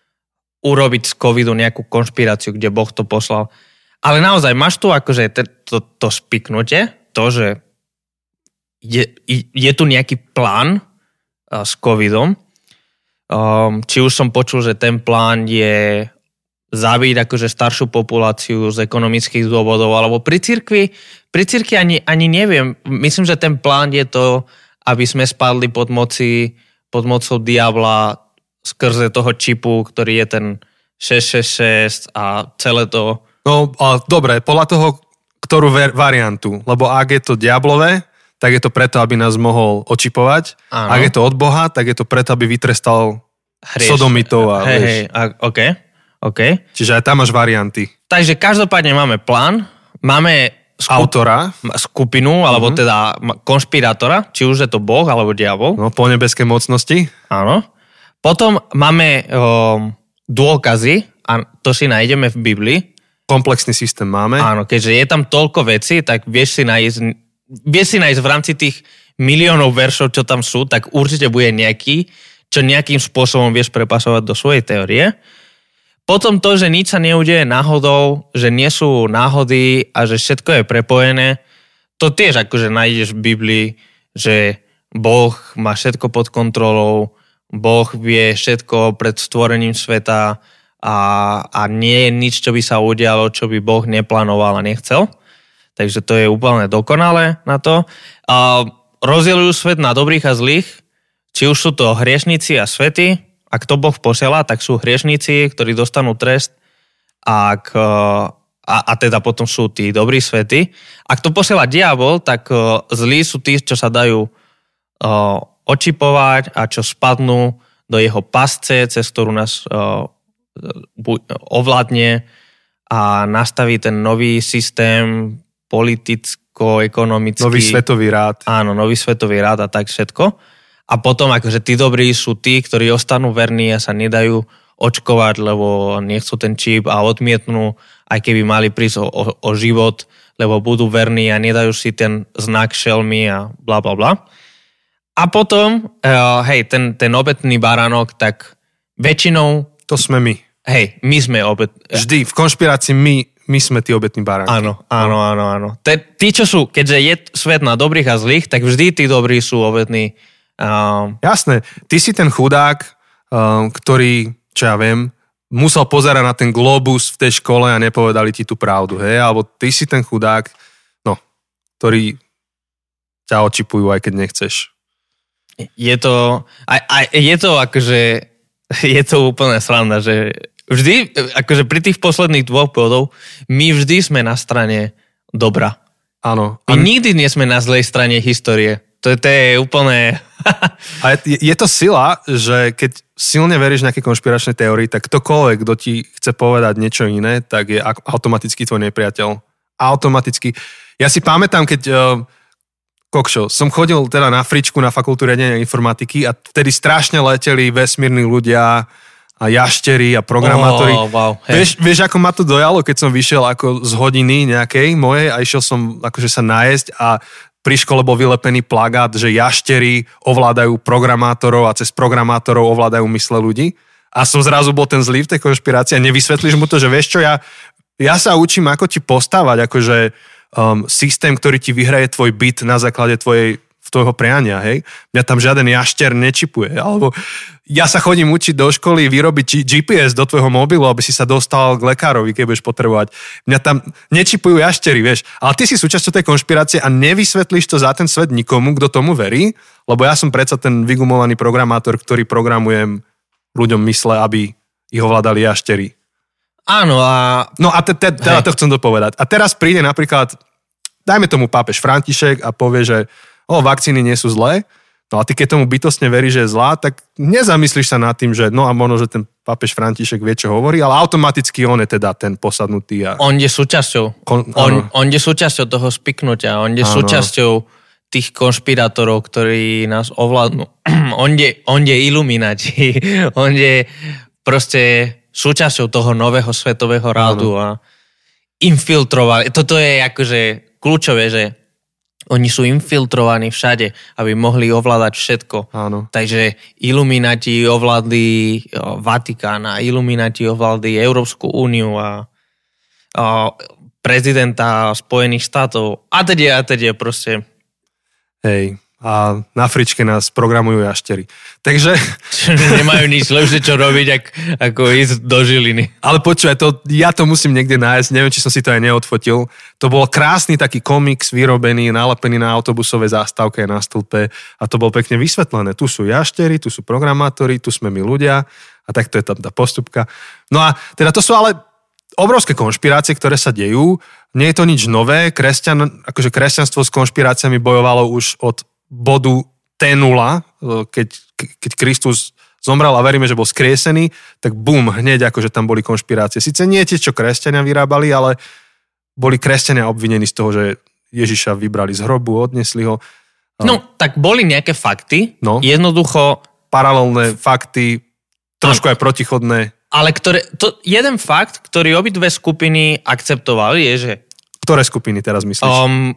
urobiť z covidu nejakú konšpiráciu, kde Boh to poslal. Ale naozaj, máš tu akože to, to spiknutie, to, že je, je tu nejaký plán uh, s covidom. Um, či už som počul, že ten plán je zabiť akože staršiu populáciu z ekonomických dôvodov, alebo pri cirkvi, pri cirkvi ani, ani neviem. Myslím, že ten plán je to, aby sme spadli pod moci, pod mocou diabla skrze toho čipu, ktorý je ten 666 a celé to... No, a dobre, podľa toho, ktorú ver, variantu. Lebo ak je to diablové, tak je to preto, aby nás mohol očipovať. Áno. Ak je to od Boha, tak je to preto, aby vytrestal Hrieš. sodomitov. A, hej, hej, a, OK, OK. Čiže aj tam máš varianty. Takže každopádne máme plán, máme skup- autora, skupinu, alebo uh-huh. teda konšpirátora, či už je to Boh alebo diabol. No, po nebeské mocnosti. Áno. Potom máme o, dôkazy, a to si nájdeme v Biblii. Komplexný systém máme. Áno, keďže je tam toľko vecí, tak vieš si nájsť, vieš si nájsť v rámci tých miliónov veršov, čo tam sú, tak určite bude nejaký, čo nejakým spôsobom vieš prepasovať do svojej teórie. Potom to, že nič sa neudeje náhodou, že nie sú náhody a že všetko je prepojené, to tiež akože nájdeš v Biblii, že Boh má všetko pod kontrolou, Boh vie všetko pred stvorením sveta a, a nie je nič, čo by sa udialo, čo by Boh neplánoval a nechcel. Takže to je úplne dokonalé na to. A rozdielujú svet na dobrých a zlých, či už sú to hriešnici a svety. Ak to Boh posiela, tak sú hriešnici, ktorí dostanú trest. Ak, e, a, a teda potom sú tí dobrí svety. Ak to posiela diabol, tak e, zlí sú tí, čo sa dajú e, očipovať a čo spadnú do jeho pasce, cez ktorú nás ovládne a nastaví ten nový systém politicko-ekonomický. Nový svetový rád. Áno, nový svetový rád a tak všetko. A potom akože tí dobrí sú tí, ktorí ostanú verní a sa nedajú očkovať, lebo nechcú ten čip a odmietnú, aj keby mali prísť o, o, o život, lebo budú verní a nedajú si ten znak šelmy a bla bla bla. A potom, uh, hej, ten, ten obetný baránok, tak väčšinou... To sme my. Hej, my sme obet... Vždy, v konšpirácii my, my sme tí obetní baránky. Áno, áno, áno, áno. Te, tí, čo sú, keďže je svet na dobrých a zlých, tak vždy tí dobrí sú obetní. Um, Jasné, ty si ten chudák, um, ktorý, čo ja viem, musel pozerať na ten globus v tej škole a nepovedali ti tú pravdu, hej? Alebo ty si ten chudák, no, ktorý ťa očipujú, aj keď nechceš. Je to, aj, aj, je to akože, je to úplne sranda, že vždy, akože pri tých posledných dvoch bodov, my vždy sme na strane dobra. Áno. My nikdy nie sme na zlej strane histórie. To, to je úplne... a je, je to sila, že keď silne veríš nejaké konšpiračné teórii, tak ktokoľvek, kto ti chce povedať niečo iné, tak je automaticky tvoj nepriateľ. Automaticky. Ja si pamätám, keď... Uh, kokšo, som chodil teda na fričku na fakultu riadenia informatiky a vtedy strašne leteli vesmírni ľudia, a jaštery a programátori. Oh, wow, hey. vieš, vieš, ako ma to dojalo, keď som vyšiel ako z hodiny nejakej mojej a išiel som akože sa nájsť a pri škole bol vylepený plagát, že jaštery ovládajú programátorov a cez programátorov ovládajú mysle ľudí. A som zrazu bol ten zlý v tej konšpirácii a nevysvetlíš mu to, že vieš čo, ja, ja sa učím, ako ti postavať, akože um, systém, ktorý ti vyhraje tvoj byt na základe tvojej tvojho priania, hej. Mňa tam žiaden jašter nečipuje, alebo ja sa chodím učiť do školy vyrobiť GPS do tvojho mobilu, aby si sa dostal k lekárovi, keď budeš potrebovať. Mňa tam nečipujú jaštery, vieš. Ale ty si súčasťou tej konšpirácie a nevysvetlíš to za ten svet nikomu, kto tomu verí, lebo ja som predsa ten vygumovaný programátor, ktorý programujem ľuďom mysle, aby ich ovládali jaštery. Áno a... No a te, te, teda to chcem dopovedať. A teraz príde napríklad, dajme tomu pápež František a povie, že o, vakcíny nie sú zlé, no a ty keď tomu bytostne veríš, že je zlá, tak nezamyslíš sa nad tým, že no a možno, že ten pápež František vie, čo hovorí, ale automaticky on je teda ten posadnutý. A... On je súčasťou. Kon, on, on je súčasťou toho spiknutia, on je áno. súčasťou tých konšpirátorov, ktorí nás ovládnu. on, je, on je iluminati. on je proste súčasťou toho nového svetového rádu a infiltrovali. Toto je akože kľúčové, že oni sú infiltrovaní všade, aby mohli ovládať všetko. Áno. Takže Illuminati ovládli Vatikán a Illuminati ovládli Európsku úniu a, a prezidenta Spojených štátov a teda a teda proste. Hej, a na fričke nás programujú jaštery. Takže... Nemajú nič lepšie čo robiť, ak, ako ísť do Žiliny. Ale počúvaj, to, ja to musím niekde nájsť, neviem, či som si to aj neodfotil. To bol krásny taký komiks vyrobený, nalepený na autobusovej zástavke na stĺpe a to bolo pekne vysvetlené. Tu sú jaštery, tu sú programátori, tu sme my ľudia a takto je tam tá postupka. No a teda to sú ale obrovské konšpirácie, ktoré sa dejú. Nie je to nič nové. Kresťan, akože kresťanstvo s konšpiráciami bojovalo už od bodu T0, e, keď, keď Kristus zomrel a veríme, že bol skriesený, tak bum, hneď akože tam boli konšpirácie. Sice nie tie, čo kresťania vyrábali, ale boli kresťania obvinení z toho, že Ježiša vybrali z hrobu, odnesli ho. No, tak boli nejaké fakty. No. Jednoducho... Paralelné fakty, trošku aj protichodné. Ale ktoré, to, jeden fakt, ktorý obidve skupiny akceptovali, je, že... Ktoré skupiny teraz myslíš? Um,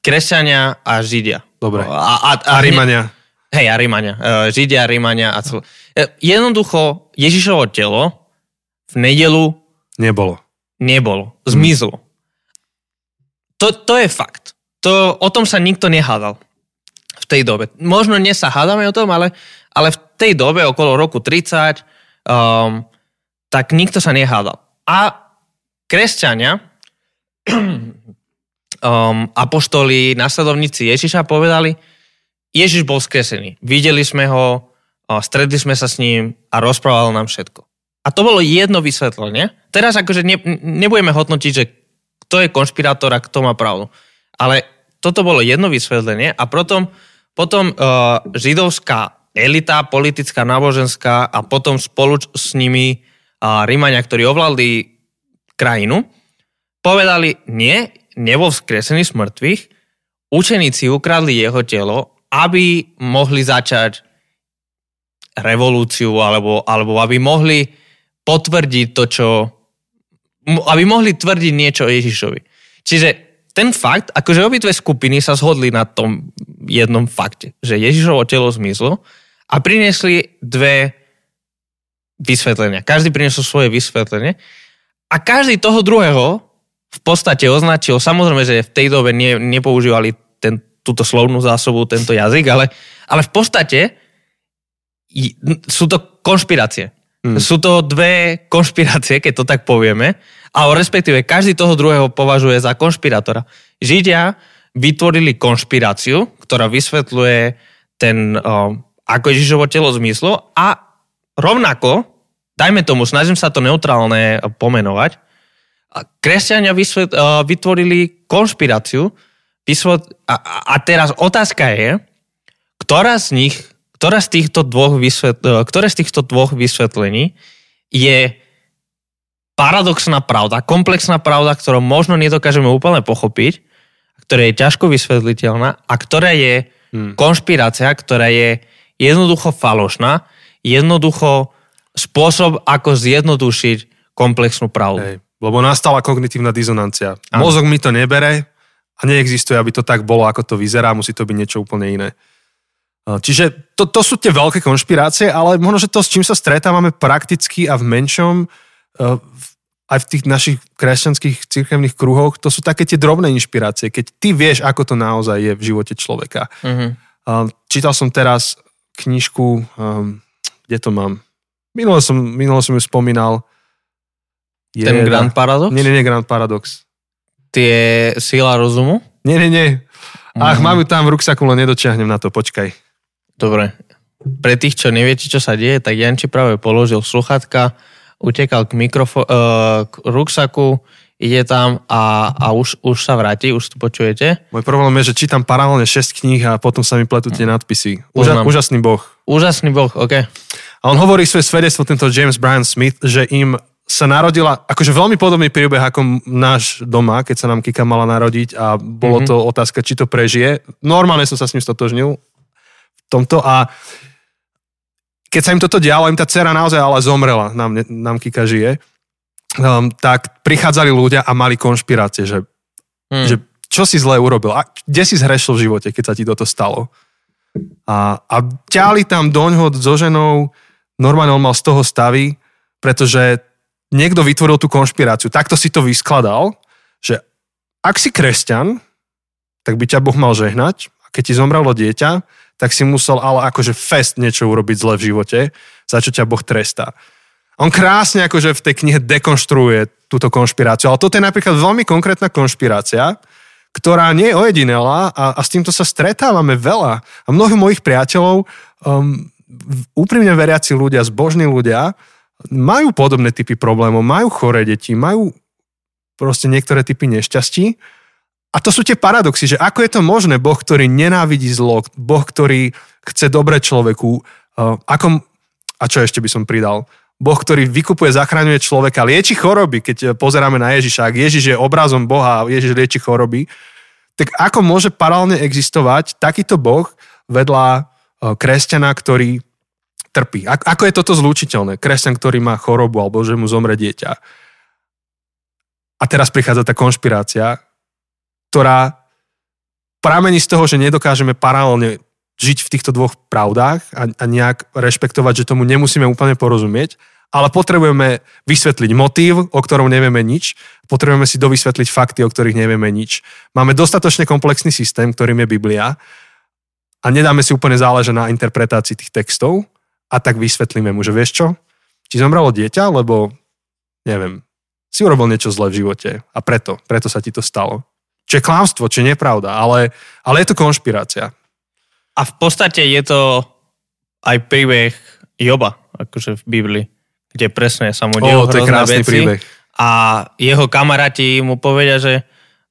kresťania a Židia. Dobre. A, a, a, a Rímania. Hej, a Rímania. E, Židia, Rímania a cel... E, jednoducho, Ježišovo telo v nedelu nebolo. Nebolo. Zmizlo. Hmm. To, to je fakt. To, o tom sa nikto nehádal v tej dobe. Možno dnes sa hádame o tom, ale, ale v tej dobe, okolo roku 30, um, tak nikto sa nehádal. A kresťania um, apoštoli, nasledovníci Ježiša povedali, Ježiš bol skresený. Videli sme ho, stredli sme sa s ním a rozprával nám všetko. A to bolo jedno vysvetlenie. Teraz akože ne, nebudeme hodnotiť, že kto je konšpirátor a kto má pravdu. Ale toto bolo jedno vysvetlenie a potom, potom uh, židovská elita, politická, náboženská a potom spolu s nimi uh, Rímania, ktorí ovládli krajinu, povedali, nie, nebol vzkresený z mŕtvych, učeníci ukradli jeho telo, aby mohli začať revolúciu, alebo, alebo aby mohli potvrdiť to, čo... aby mohli tvrdiť niečo o Ježišovi. Čiže ten fakt, akože obidve skupiny sa zhodli na tom jednom fakte, že Ježišovo telo zmizlo a priniesli dve vysvetlenia. Každý priniesol svoje vysvetlenie a každý toho druhého v podstate označil, samozrejme, že v tej dobe ne, nepoužívali ten, túto slovnú zásobu, tento jazyk, ale, ale v podstate sú to konšpirácie. Hmm. Sú to dve konšpirácie, keď to tak povieme, ale respektíve každý toho druhého považuje za konšpirátora. Židia vytvorili konšpiráciu, ktorá vysvetľuje ten, ako Ježišovo telo zmyslo a rovnako, dajme tomu, snažím sa to neutrálne pomenovať, kresťania vysvet, uh, vytvorili konšpiráciu vysvet, a, a teraz otázka je, ktorá z nich, ktorá z týchto dvoch vysvet, uh, ktoré z týchto dvoch vysvetlení je paradoxná pravda, komplexná pravda, ktorú možno nedokážeme úplne pochopiť, ktorá je ťažko vysvetliteľná a ktorá je hmm. konšpirácia, ktorá je jednoducho falošná, jednoducho spôsob, ako zjednodušiť komplexnú pravdu. Hej. Lebo nastala kognitívna dizonancia. Ano. Mozog mi to nebere a neexistuje, aby to tak bolo, ako to vyzerá, musí to byť niečo úplne iné. Čiže to, to sú tie veľké konšpirácie, ale možno, že to, s čím sa stretávame prakticky a v menšom, aj v tých našich kresťanských cirkevných kruhoch, to sú také tie drobné inšpirácie, keď ty vieš, ako to naozaj je v živote človeka. Uh-huh. Čítal som teraz knižku, kde to mám? Minulo som, minulo som ju spomínal, je, Ten Grand Paradox? Nie, nie, nie, Grand Paradox. Tie síla rozumu? Nie, nie, nie. Ach, mm. mám ju tam v ruksaku, len nedočiahnem na to, počkaj. Dobre. Pre tých, čo neviete, čo sa deje, tak Janči práve položil sluchatka, utekal k, mikrofo- uh, k ruksaku, ide tam a, a už, už sa vráti, už to počujete. Môj problém je, že čítam paralelne 6 kníh a potom sa mi pletú tie nadpisy. Úža, úžasný boh. Úžasný boh, OK. A on hovorí svoje svedectvo, tento James Brian Smith, že im sa narodila, akože veľmi podobný príbeh ako náš doma, keď sa nám Kika mala narodiť a bolo mm-hmm. to otázka, či to prežije. Normálne som sa s ním stotožnil v tomto a keď sa im toto dialo, im tá dcera naozaj ale zomrela, nám, nám Kika žije, um, tak prichádzali ľudia a mali konšpirácie, že, mm. že čo si zle urobil, a kde si zhrešil v živote, keď sa ti toto stalo. A, a ťali tam doňho so ženou, normálne on mal z toho stavy, pretože niekto vytvoril tú konšpiráciu. Takto si to vyskladal, že ak si kresťan, tak by ťa Boh mal žehnať a keď ti zomrelo dieťa, tak si musel ale akože fest niečo urobiť zle v živote, za čo ťa Boh trestá. On krásne akože v tej knihe dekonštruuje túto konšpiráciu, ale toto je napríklad veľmi konkrétna konšpirácia, ktorá nie je ojedinelá a, a s týmto sa stretávame veľa. A mnohí mojich priateľov, um, úprimne veriaci ľudia, zbožní ľudia, majú podobné typy problémov, majú choré deti, majú proste niektoré typy nešťastí. A to sú tie paradoxy, že ako je to možné, Boh, ktorý nenávidí zlo, Boh, ktorý chce dobre človeku, uh, ako, a čo ešte by som pridal, Boh, ktorý vykupuje, zachraňuje človeka, lieči choroby, keď pozeráme na Ježiša, ak Ježiš je obrazom Boha Ježiš lieči choroby, tak ako môže paralelne existovať takýto Boh vedľa uh, kresťana, ktorý trpí. Ako je toto zlúčiteľné? Kresťan, ktorý má chorobu alebo že mu zomre dieťa. A teraz prichádza tá konšpirácia, ktorá pramení z toho, že nedokážeme paralelne žiť v týchto dvoch pravdách a, a nejak rešpektovať, že tomu nemusíme úplne porozumieť, ale potrebujeme vysvetliť motív, o ktorom nevieme nič, potrebujeme si dovysvetliť fakty, o ktorých nevieme nič. Máme dostatočne komplexný systém, ktorým je Biblia a nedáme si úplne záležať na interpretácii tých textov, a tak vysvetlíme mu, že vieš čo, ti zomrelo dieťa, lebo neviem, si urobil niečo zlé v živote a preto, preto sa ti to stalo. Čo je klámstvo, čo je nepravda, ale, ale je to konšpirácia. A v podstate je to aj príbeh Joba, akože v Biblii, kde presne sa mu dejú to je krásny veci príbeh. a jeho kamaráti mu povedia, že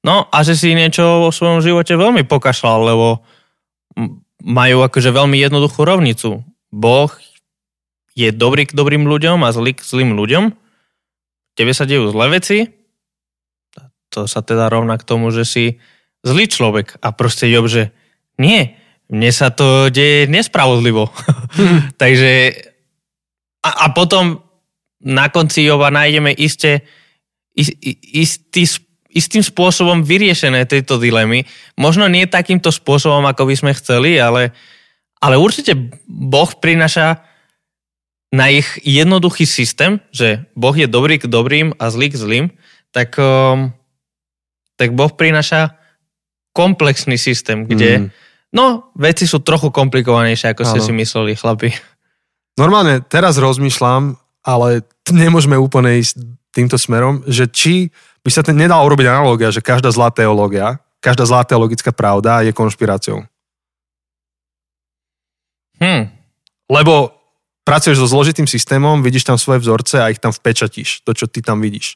no a že si niečo vo svojom živote veľmi pokašľal, lebo majú akože veľmi jednoduchú rovnicu. Boh je dobrý k dobrým ľuďom a zlý k zlým ľuďom, tebe sa dejú zlé veci, to sa teda rovná k tomu, že si zlý človek a proste Job, že nie, mne sa to deje nespravodlivo. Takže a, a potom na konci Joba nájdeme iste, istý, istým spôsobom vyriešené tejto dilemy. Možno nie takýmto spôsobom, ako by sme chceli, ale, ale určite Boh prináša na ich jednoduchý systém, že Boh je dobrý k dobrým a zlý k zlým, tak um, tak Boh prináša komplexný systém, kde mm. no, veci sú trochu komplikovanejšie, ako ste si mysleli, chlapi. Normálne teraz rozmýšľam, ale nemôžeme úplne ísť týmto smerom, že či by sa ten nedal urobiť analogia, že každá zlá teológia, každá zlá teologická pravda je konšpiráciou. Hmm. Lebo pracuješ so zložitým systémom, vidíš tam svoje vzorce a ich tam vpečatíš, to, čo ty tam vidíš.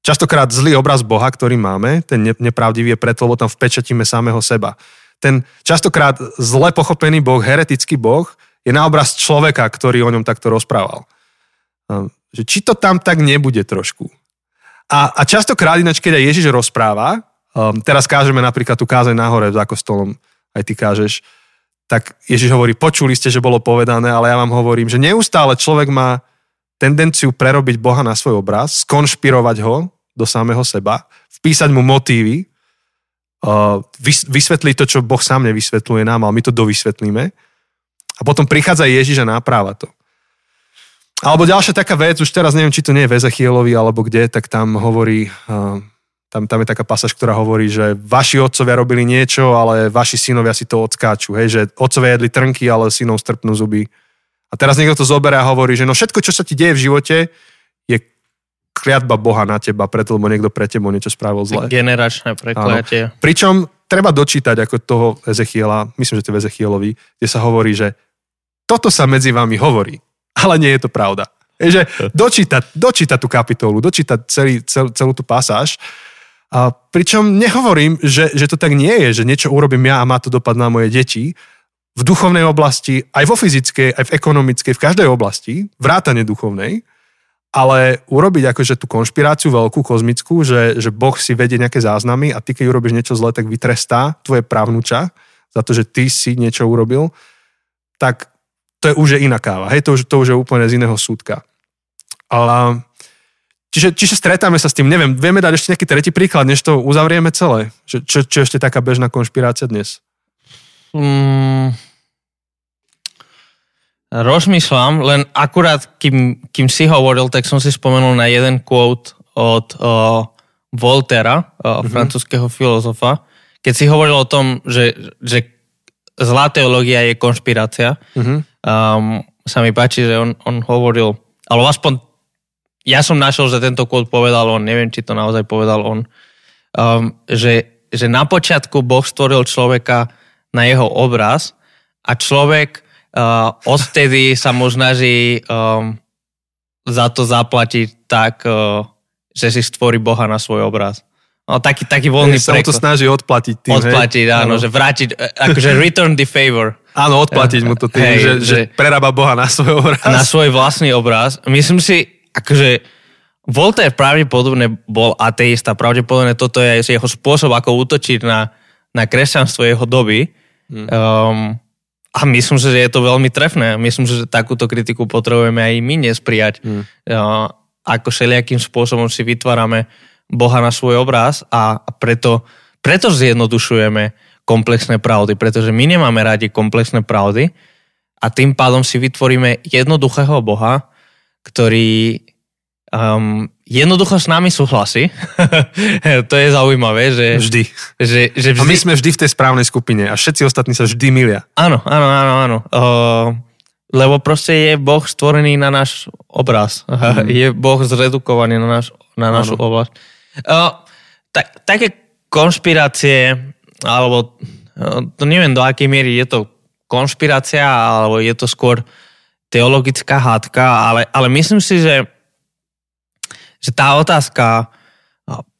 Častokrát zlý obraz Boha, ktorý máme, ten nepravdivý je preto, lebo tam vpečatíme samého seba. Ten častokrát zle pochopený Boh, heretický Boh, je na obraz človeka, ktorý o ňom takto rozprával. Že či to tam tak nebude trošku. A, a častokrát ináč, keď aj Ježiš rozpráva, um, teraz kážeme napríklad tu kázeň nahore za kostolom, aj ty kážeš, tak Ježiš hovorí, počuli ste, že bolo povedané, ale ja vám hovorím, že neustále človek má tendenciu prerobiť Boha na svoj obraz, skonšpirovať ho do samého seba, vpísať mu motívy, uh, vysvetliť to, čo Boh sám nevysvetľuje nám, ale my to dovysvetlíme. A potom prichádza Ježiš a náprava to. Alebo ďalšia taká vec, už teraz neviem, či to nie je v Ezechielovi alebo kde, tak tam hovorí, uh, tam, tam je taká pasáž, ktorá hovorí, že vaši otcovia robili niečo, ale vaši synovia si to odskáču. Hej, že otcovia jedli trnky, ale synov strpnú zuby. A teraz niekto to zoberie a hovorí, že no všetko, čo sa ti deje v živote, je kliatba Boha na teba, preto, lebo niekto pre teba niečo spravil zle. Generačné prekliatie. Pričom treba dočítať ako toho Ezechiela, myslím, že to je Ezechielovi, kde sa hovorí, že toto sa medzi vami hovorí, ale nie je to pravda. Je, že dočítať, dočítať tú kapitolu, dočítať celý, cel, celú tú pasáž a pričom nehovorím, že, že to tak nie je, že niečo urobím ja a má to dopad na moje deti. V duchovnej oblasti, aj vo fyzickej, aj v ekonomickej, v každej oblasti, vrátane duchovnej, ale urobiť akože tú konšpiráciu veľkú, kozmickú, že, že Boh si vedie nejaké záznamy a ty, keď urobíš niečo zlé, tak vytrestá tvoje právnuča za to, že ty si niečo urobil, tak to je už iná káva. Hej, to už, to už je úplne z iného súdka. Ale Čiže, čiže stretáme sa s tým. Neviem, vieme dať ešte nejaký tretí príklad, než to uzavrieme celé? Čo, čo, čo ešte taká bežná konšpirácia dnes? Mm, rozmýšľam, len akurát, kým, kým si hovoril, tak som si spomenul na jeden quote od uh, Voltera, uh, mm-hmm. francúzského filozofa, keď si hovoril o tom, že, že zlá teológia je konšpirácia. Mm-hmm. Um, sa mi páči, že on, on hovoril, alebo aspoň ja som našiel, že tento kód povedal on, neviem, či to naozaj povedal on, um, že, že na počiatku Boh stvoril človeka na jeho obraz a človek uh, odtedy sa mu snaží um, za to zaplatiť tak, uh, že si stvorí Boha na svoj obraz. No, taký, taký voľný sa to snaží odplatiť tým, Odplatiť, hej? áno, áno, že vrátiť, e, akože return the favor. Áno, odplatiť mu to tým, hej, že, že, že prerába Boha na svoj obraz. Na svoj vlastný obraz. Myslím si, akože Voltaire pravdepodobne bol ateista, pravdepodobne toto je jeho spôsob, ako útočiť na, na kresťanstvo jeho doby. Hmm. Um, a myslím si, že je to veľmi trefné. Myslím si, že takúto kritiku potrebujeme aj my dnes prijať. Hmm. Uh, ako všelijakým spôsobom si vytvárame Boha na svoj obraz a, a preto, preto zjednodušujeme komplexné pravdy, pretože my nemáme radi komplexné pravdy a tým pádom si vytvoríme jednoduchého Boha, ktorý um, jednoducho s nami súhlasí. to je zaujímavé, že... Vždy. Že, že vždy... A my sme vždy v tej správnej skupine a všetci ostatní sa vždy milia. Áno, áno, áno, áno. Uh, lebo proste je Boh stvorený na náš obraz. Mm. je Boh zredukovaný na, náš, na našu áno. oblasť. Uh, tak, také konšpirácie, alebo uh, to neviem do akej miery je to konšpirácia, alebo je to skôr teologická hádka, ale, ale myslím si, že, že tá otázka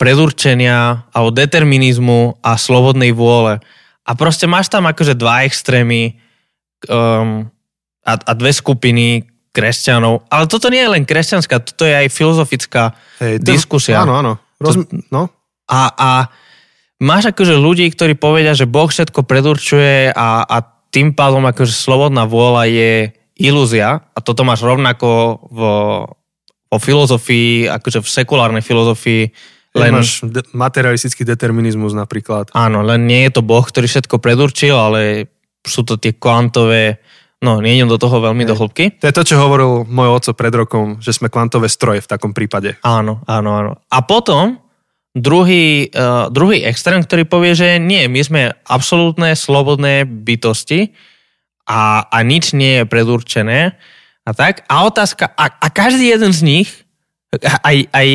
predurčenia alebo determinizmu a slobodnej vôle a proste máš tam akože dva extrémy um, a, a dve skupiny kresťanov, ale toto nie je len kresťanská, toto je aj filozofická hey, diskusia. Áno, áno. Roz, no. A, a máš akože ľudí, ktorí povedia, že Boh všetko predurčuje a, a tým pádom akože slobodná vôľa je ilúzia a toto máš rovnako v, o filozofii, akože v sekulárnej filozofii. Len máš de- materialistický determinizmus napríklad. Áno, len nie je to Boh, ktorý všetko predurčil, ale sú to tie kvantové, no nejdem do toho veľmi Hej. do hĺbky. To je to, čo hovoril môj oco pred rokom, že sme kvantové stroje v takom prípade. Áno, áno, áno. A potom druhý, uh, druhý extrém, ktorý povie, že nie, my sme absolútne slobodné bytosti a, a nič nie je predurčené a tak. A otázka, a, a každý jeden z nich, aj, aj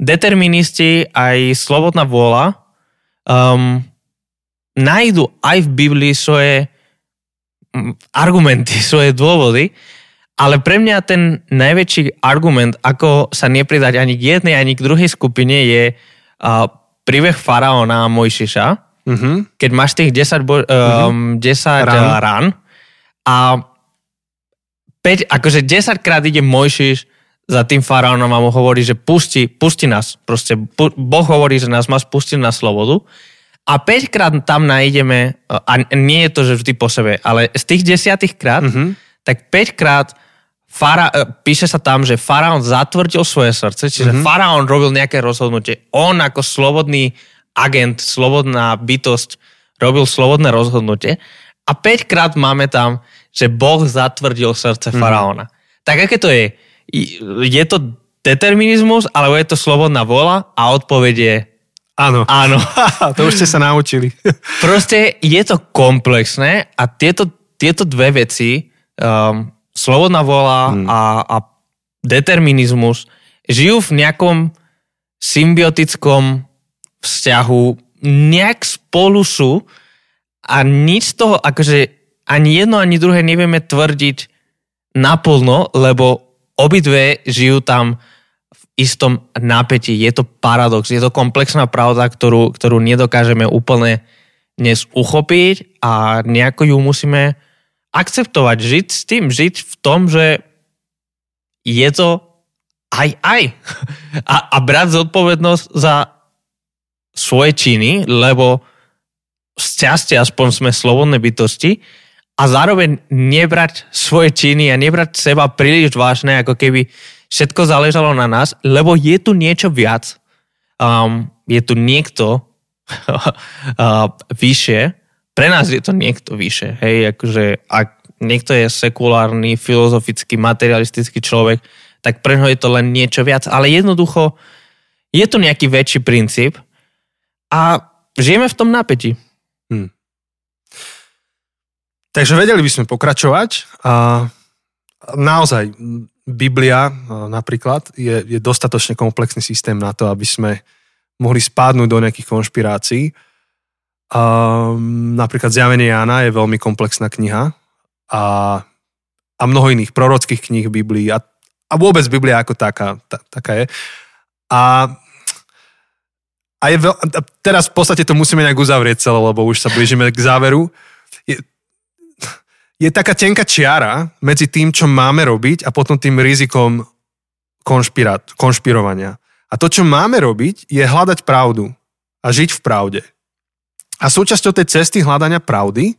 deterministi, aj slobodná vôľa, um, nájdu aj v Biblii svoje argumenty, svoje dôvody, ale pre mňa ten najväčší argument, ako sa nepridať ani k jednej, ani k druhej skupine je uh, príbeh faraóna a Mojšiša, mm-hmm. keď máš tých 10, bo- um, mm-hmm. 10 rán. rán a 5, akože 10 krát ide Mojšiš za tým faraónom a mu hovorí, že pusti, pusti nás. Proste Boh hovorí, že nás má spustiť na slobodu. A 5 krát tam nájdeme, a nie je to, že vždy po sebe, ale z tých desiatých krát, mm-hmm. tak 5 krát Fara, e, píše sa tam, že faraón zatvrdil svoje srdce, čiže mm-hmm. faraón robil nejaké rozhodnutie. On ako slobodný agent, slobodná bytosť robil slobodné rozhodnutie. A 5 krát máme tam, že Boh zatvrdil srdce mm-hmm. faraóna. Tak aké to je? Je to determinizmus, alebo je to slobodná vola? A odpoveď je Áno. Áno. to už ste sa naučili. Proste je to komplexné a tieto, tieto dve veci um, slobodná vola hmm. a, a determinizmus žijú v nejakom symbiotickom vzťahu, nejak spolu sú a nič z toho, akože ani jedno, ani druhé nevieme tvrdiť naplno, lebo obidve žijú tam v istom napätí. Je to paradox, je to komplexná pravda, ktorú, ktorú nedokážeme úplne dnes uchopiť a nejako ju musíme akceptovať, žiť s tým, žiť v tom, že je to aj aj. A, a brať zodpovednosť za svoje činy, lebo šťastie aspoň sme slobodné bytosti a zároveň nebrať svoje činy a nebrať seba príliš vážne, ako keby všetko záležalo na nás, lebo je tu niečo viac. Um, je tu niekto uh, vyššie, pre nás je to niekto vyše, hej, akože ak niekto je sekulárny, filozofický, materialistický človek, tak pre ňo je to len niečo viac, ale jednoducho je to nejaký väčší princíp a žijeme v tom napätí. Hmm. Takže vedeli by sme pokračovať a naozaj Biblia napríklad je, je dostatočne komplexný systém na to, aby sme mohli spádnuť do nejakých konšpirácií Um, napríklad Zjavenie Jána je veľmi komplexná kniha a, a mnoho iných prorockých kníh v Biblii a, a vôbec Biblia ako taká, ta, taká je. A, a je veľ, a teraz v podstate to musíme nejak uzavrieť celé, lebo už sa blížime k záveru. Je, taká tenká čiara medzi tým, čo máme robiť a potom tým rizikom konšpirát, konšpirovania. A to, čo máme robiť, je hľadať pravdu a žiť v pravde. A súčasťou tej cesty hľadania pravdy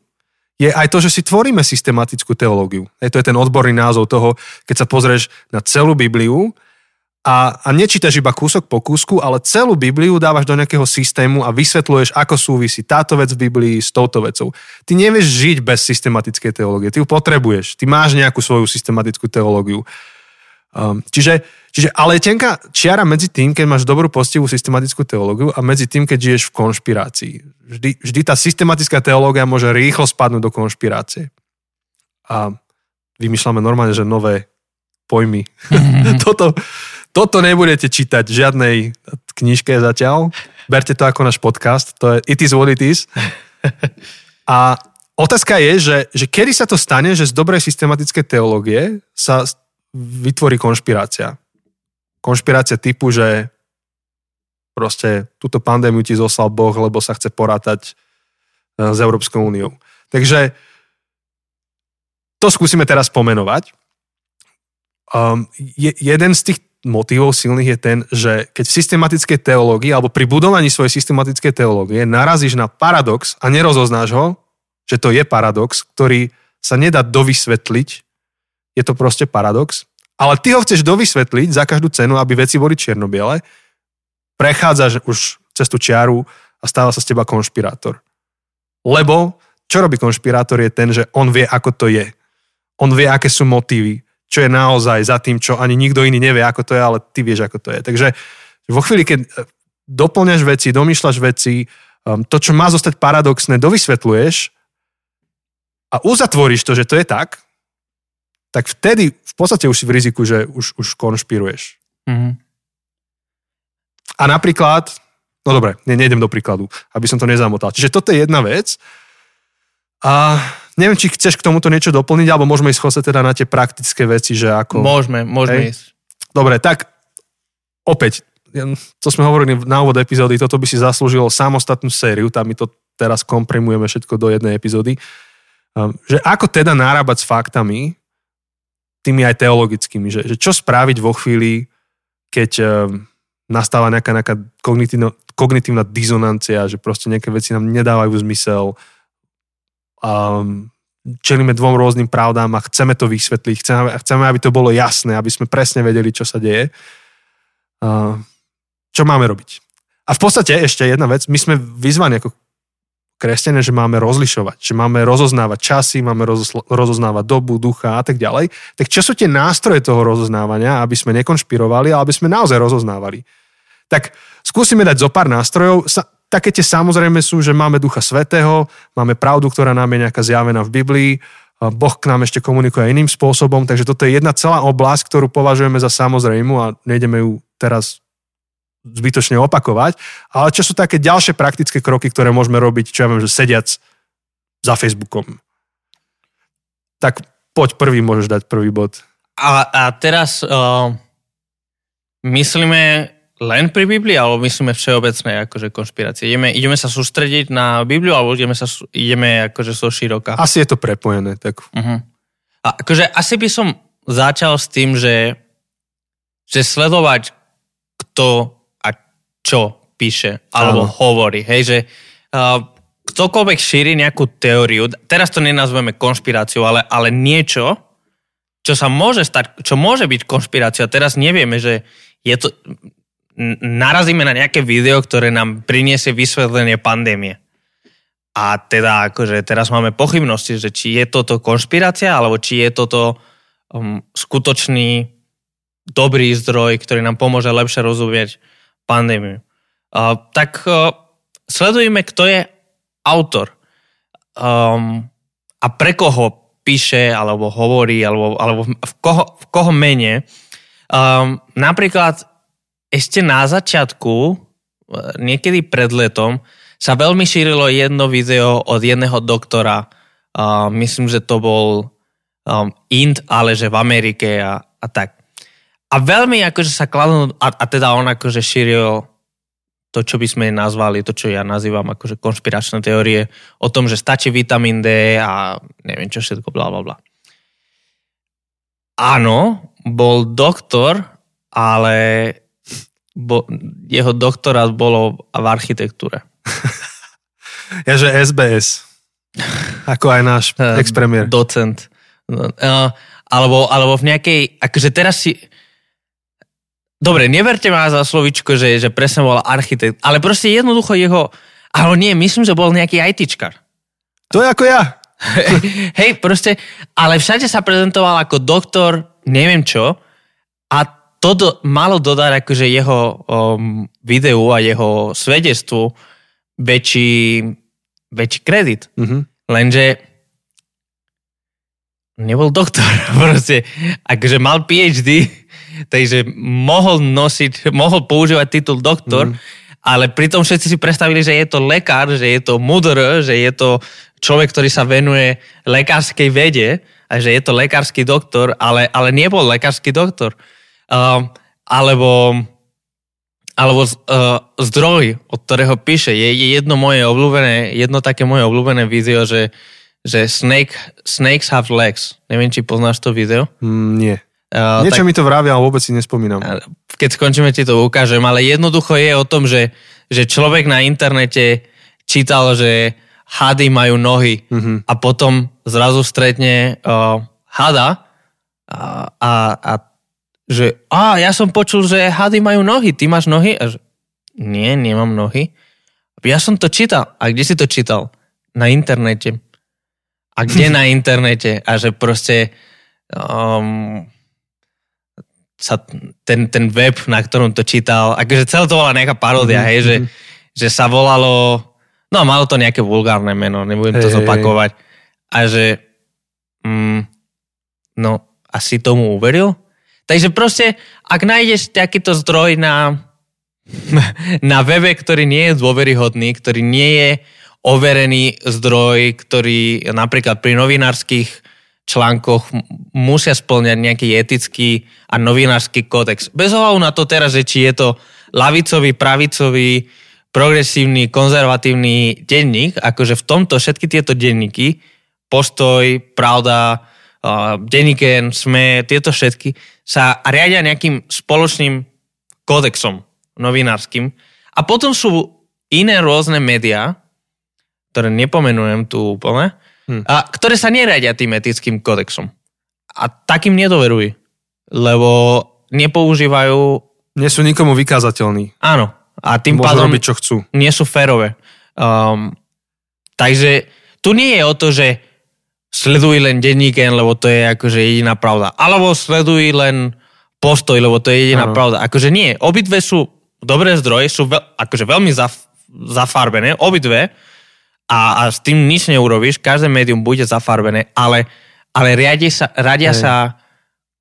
je aj to, že si tvoríme systematickú teológiu. Je to je ten odborný názov toho, keď sa pozrieš na celú Bibliu a, a nečítaš iba kúsok po kúsku, ale celú Bibliu dávaš do nejakého systému a vysvetľuješ, ako súvisí táto vec v Biblii s touto vecou. Ty nevieš žiť bez systematickej teológie. Ty ju potrebuješ. Ty máš nejakú svoju systematickú teológiu. Um, čiže, čiže, ale je tenká čiara medzi tým, keď máš dobrú postivú systematickú teológiu a medzi tým, keď žiješ v konšpirácii. Vždy, vždy tá systematická teológia môže rýchlo spadnúť do konšpirácie. A vymýšľame normálne, že nové pojmy. Mm-hmm. toto, toto nebudete čítať v žiadnej knižke zatiaľ. Berte to ako náš podcast. To je It is what it is. A otázka je, že, že kedy sa to stane, že z dobrej systematické teológie sa vytvorí konšpirácia. Konšpirácia typu, že proste túto pandémiu ti zoslal Boh, lebo sa chce porátať e, s Európskou úniou. Takže to skúsime teraz pomenovať. Um, je, jeden z tých motivov silných je ten, že keď v systematickej teológii alebo pri budovaní svojej systematickej teológie narazíš na paradox a nerozoznáš ho, že to je paradox, ktorý sa nedá dovysvetliť je to proste paradox. Ale ty ho chceš dovysvetliť za každú cenu, aby veci boli čiernobiele, prechádzaš už cez tú čiaru a stáva sa z teba konšpirátor. Lebo čo robí konšpirátor je ten, že on vie, ako to je. On vie, aké sú motívy, čo je naozaj za tým, čo ani nikto iný nevie, ako to je, ale ty vieš, ako to je. Takže vo chvíli, keď doplňaš veci, domýšľaš veci, um, to, čo má zostať paradoxné, dovysvetľuješ a uzatvoríš to, že to je tak, tak vtedy v podstate už si v riziku, že už, už konšpiruješ. Mm-hmm. A napríklad, no dobre, ne, nejdem do príkladu, aby som to nezamotal. Čiže toto je jedna vec. A neviem, či chceš k tomuto niečo doplniť, alebo môžeme ísť teda na tie praktické veci, že ako... Môžeme, môžeme hej? ísť. Dobre, tak opäť, to sme hovorili na úvod epizódy, toto by si zaslúžilo samostatnú sériu, tam my to teraz komprimujeme všetko do jednej epizódy. Um, že ako teda nárábať s faktami, tými aj teologickými, že, že čo spraviť vo chvíli, keď um, nastáva nejaká, nejaká kognitívna, kognitívna dizonancia, že proste nejaké veci nám nedávajú zmysel, um, čelíme dvom rôznym pravdám a chceme to vysvetliť, chceme, chceme, aby to bolo jasné, aby sme presne vedeli, čo sa deje. Uh, čo máme robiť? A v podstate ešte jedna vec, my sme vyzvaní ako kresťania, že máme rozlišovať, že máme rozoznávať časy, máme rozoznávať dobu, ducha a tak ďalej. Tak čo sú tie nástroje toho rozoznávania, aby sme nekonšpirovali, ale aby sme naozaj rozoznávali? Tak skúsime dať zo pár nástrojov. Sa, také tie samozrejme sú, že máme ducha svetého, máme pravdu, ktorá nám je nejaká zjavená v Biblii, Boh k nám ešte komunikuje iným spôsobom, takže toto je jedna celá oblasť, ktorú považujeme za samozrejmu a nejdeme ju teraz zbytočne opakovať, ale čo sú také ďalšie praktické kroky, ktoré môžeme robiť, čo ja viem, že sediac za Facebookom. Tak poď prvý, môžeš dať prvý bod. A, a teraz uh, myslíme len pri Biblii, alebo myslíme všeobecné akože konšpirácie? Ideme, ideme sa sústrediť na Bibliu, alebo ideme, sa, ideme akože so široka? Asi je to prepojené. Tak. Uh-huh. A akože asi by som začal s tým, že, že sledovať, kto čo píše alebo Áno. hovorí. Hej, že uh, ktokoľvek šíri nejakú teóriu, teraz to nenazveme konšpiráciu, ale, ale niečo, čo sa môže stať, čo môže byť konšpirácia. Teraz nevieme, že je to, narazíme na nejaké video, ktoré nám priniesie vysvetlenie pandémie. A teda akože teraz máme pochybnosti, že či je toto konšpirácia, alebo či je toto um, skutočný dobrý zdroj, ktorý nám pomôže lepšie rozumieť pandémiu. Uh, tak uh, sledujeme, kto je autor um, a pre koho píše, alebo hovorí, alebo, alebo v, koho, v koho mene. Um, napríklad ešte na začiatku, uh, niekedy pred letom, sa veľmi šírilo jedno video od jedného doktora, uh, myslím, že to bol um, Int, ale že v Amerike a, a tak. A veľmi akože sa kladnú, a, a teda on akože šíril to, čo by sme nazvali, to, čo ja nazývam akože konšpiračné teórie o tom, že stačí vitamín D a neviem čo všetko, bla bla bla. Áno, bol doktor, ale bo, jeho doktorát bolo v architektúre. ja, že SBS. Ako aj náš ex-premiér. Docent. No, alebo, alebo v nejakej, akože teraz si, Dobre, neverte ma za slovičko, že, že presne bol architekt, ale proste jednoducho jeho, ale nie, myslím, že bol nejaký ITčkar. To je ako ja. Hej, proste, ale všade sa prezentoval ako doktor, neviem čo, a to do, malo dodať akože jeho um, videu a jeho svedectvu väčší, väčší kredit. Mm-hmm. Lenže nebol doktor, proste, akože mal PhD, takže mohol nosiť, mohol používať titul doktor, mm. ale pritom všetci si predstavili, že je to lekár, že je to mudr, že je to človek, ktorý sa venuje lekárskej vede a že je to lekársky doktor, ale, ale nebol lekársky doktor. Uh, alebo alebo uh, zdroj, od ktorého píše. Je, je jedno moje obľúbené, jedno také moje obľúbené video, že, že snake, snakes have legs. Neviem, či poznáš to video? Mm, nie. Uh, Niečo tak, mi to vravia, ale vôbec si nespomínam. Keď skončíme, ti to ukážem, ale jednoducho je o tom, že, že človek na internete čítal, že hady majú nohy mm-hmm. a potom zrazu stretne uh, hada a, a, a že a ja som počul, že hady majú nohy, ty máš nohy? A že, nie, nemám nohy. Ja som to čítal. A kde si to čítal? Na internete. A kde na internete? A že proste um, sa ten, ten web, na ktorom to čítal, akože celé to bola nejaká paródia, mm-hmm. hej, že, že sa volalo, no malo to nejaké vulgárne meno, nebudem to hey, zopakovať. A že, mm, no, asi tomu uveril? Takže proste, ak nájdeš takýto zdroj na, na webe, ktorý nie je dôveryhodný, ktorý nie je overený zdroj, ktorý napríklad pri novinárskych článkoch musia splňať nejaký etický a novinársky kódex. Bez ohľadu na to teraz, že či je to lavicový, pravicový, progresívny, konzervatívny denník, akože v tomto všetky tieto denníky, postoj, pravda, denníken, sme, tieto všetky, sa riadia nejakým spoločným kódexom novinárskym. A potom sú iné rôzne médiá, ktoré nepomenujem tu úplne, Hmm. A, ktoré sa neriadia tým etickým kodexom. A takým nedoveruj, lebo nepoužívajú... Nie sú nikomu vykázateľní. Áno. A tým Môžu pádom robiť, čo chcú. nie sú férové. Um, takže tu nie je o to, že sleduj len denníken, lebo to je akože jediná pravda. Alebo sleduj len postoj, lebo to je jediná ano. pravda. Akože nie. Obidve sú dobré zdroje, sú veľ, akože veľmi zaf, zafarbené, obidve, a, a s tým nič neurobíš, každé médium bude zafarbené, ale, ale riadia sa, radia sa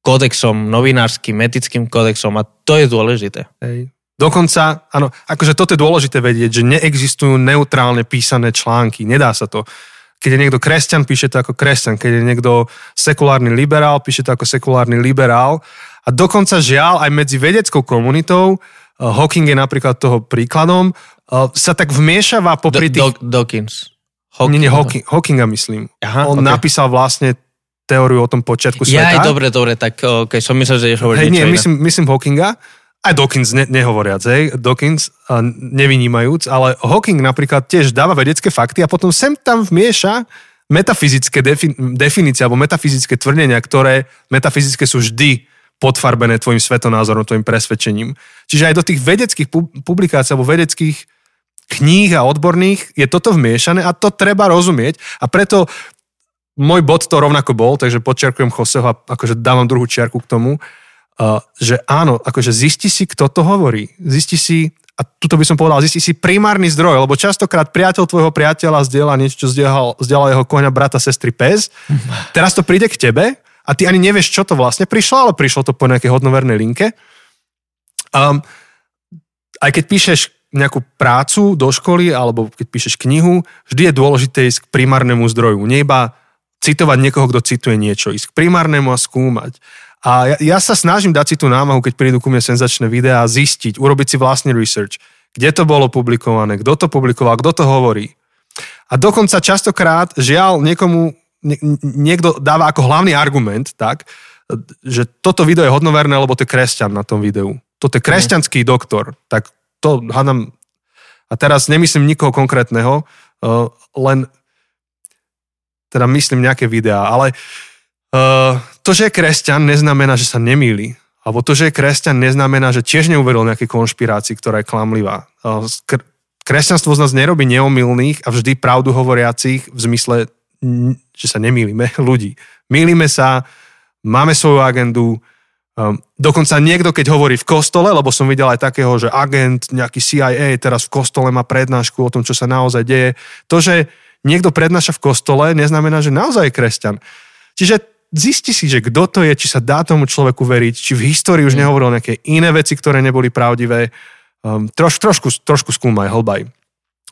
kodexom, novinárskym, etickým kodexom a to je dôležité. Hej. Dokonca, áno, akože toto je dôležité vedieť, že neexistujú neutrálne písané články, nedá sa to. Keď je niekto kresťan, píše to ako kresťan. Keď je niekto sekulárny liberál, píše to ako sekulárny liberál. A dokonca žiaľ aj medzi vedeckou komunitou, uh, Hawking je napríklad toho príkladom, sa tak vmiešava popri tých... Do, Dawkins. Hawking, nie, nie, Hawking, Hawkinga myslím. Aha, On okay. napísal vlastne teóriu o tom počiatku sveta. Ja aj dobre, dobre, tak okay, som myslel, že ideš hovoriť hey, nie, myslím, myslím Hawkinga. Aj Dawkins ne, nehovoriac, hej, Dawkins nevynímajúc, ale Hawking napríklad tiež dáva vedecké fakty a potom sem tam vmieša metafyzické defin- definície alebo metafyzické tvrdenia, ktoré metafyzické sú vždy podfarbené tvojim svetonázorom, tvojim presvedčením. Čiže aj do tých vedeckých publikácií alebo vedeckých kníh a odborných je toto vmiešané a to treba rozumieť. A preto môj bod to rovnako bol, takže podčiarkujem Joseho a akože dávam druhú čiarku k tomu, že áno, akože zisti si, kto to hovorí. Zisti si, a tuto by som povedal, zisti si primárny zdroj, lebo častokrát priateľ tvojho priateľa zdieľa niečo, čo zdieľal jeho koňa, brata, sestry, pes. Teraz to príde k tebe a ty ani nevieš, čo to vlastne prišlo, ale prišlo to po nejakej hodnovernej linke. Um, aj keď píšeš nejakú prácu do školy alebo keď píšeš knihu, vždy je dôležité ísť k primárnemu zdroju. Nie iba citovať niekoho, kto cituje niečo. Ísť k primárnemu a skúmať. A ja, ja sa snažím dať si tú námahu, keď prídu ku mne senzačné videá, zistiť, urobiť si vlastný research. Kde to bolo publikované, kto to publikoval, kto to hovorí. A dokonca častokrát, žiaľ, niekomu, nie, niekto dáva ako hlavný argument, tak, že toto video je hodnoverné, lebo to je kresťan na tom videu. Toto je kresťanský doktor. Tak to hádam, a teraz nemyslím nikoho konkrétneho, uh, len teda myslím nejaké videá, ale uh, to, že je kresťan, neznamená, že sa nemýli. Alebo to, že je kresťan, neznamená, že tiež neuveril nejaké konšpirácii, ktorá je klamlivá. Uh, kresťanstvo z nás nerobí neomilných a vždy pravdu hovoriacich v zmysle, že sa nemýlime ľudí. Mýlime sa, máme svoju agendu, Um, dokonca niekto, keď hovorí v kostole, lebo som videl aj takého, že agent, nejaký CIA teraz v kostole má prednášku o tom, čo sa naozaj deje. To, že niekto prednáša v kostole, neznamená, že naozaj je kresťan. Čiže zisti si, že kto to je, či sa dá tomu človeku veriť, či v histórii už mm. nehovoril nejaké iné veci, ktoré neboli pravdivé. Um, troš, trošku, trošku skúmaj, hlbaj.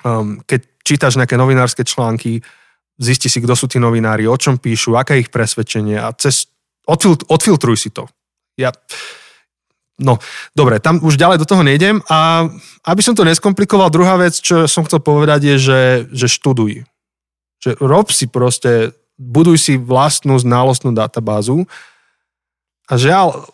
Um, keď čítaš nejaké novinárske články, zisti si, kto sú tí novinári, o čom píšu, aké je ich presvedčenie a cez, odfil, odfiltruj si to ja... No, dobre, tam už ďalej do toho nejdem a aby som to neskomplikoval, druhá vec, čo som chcel povedať je, že, že študuj. Že rob si proste, buduj si vlastnú znalostnú databázu a žiaľ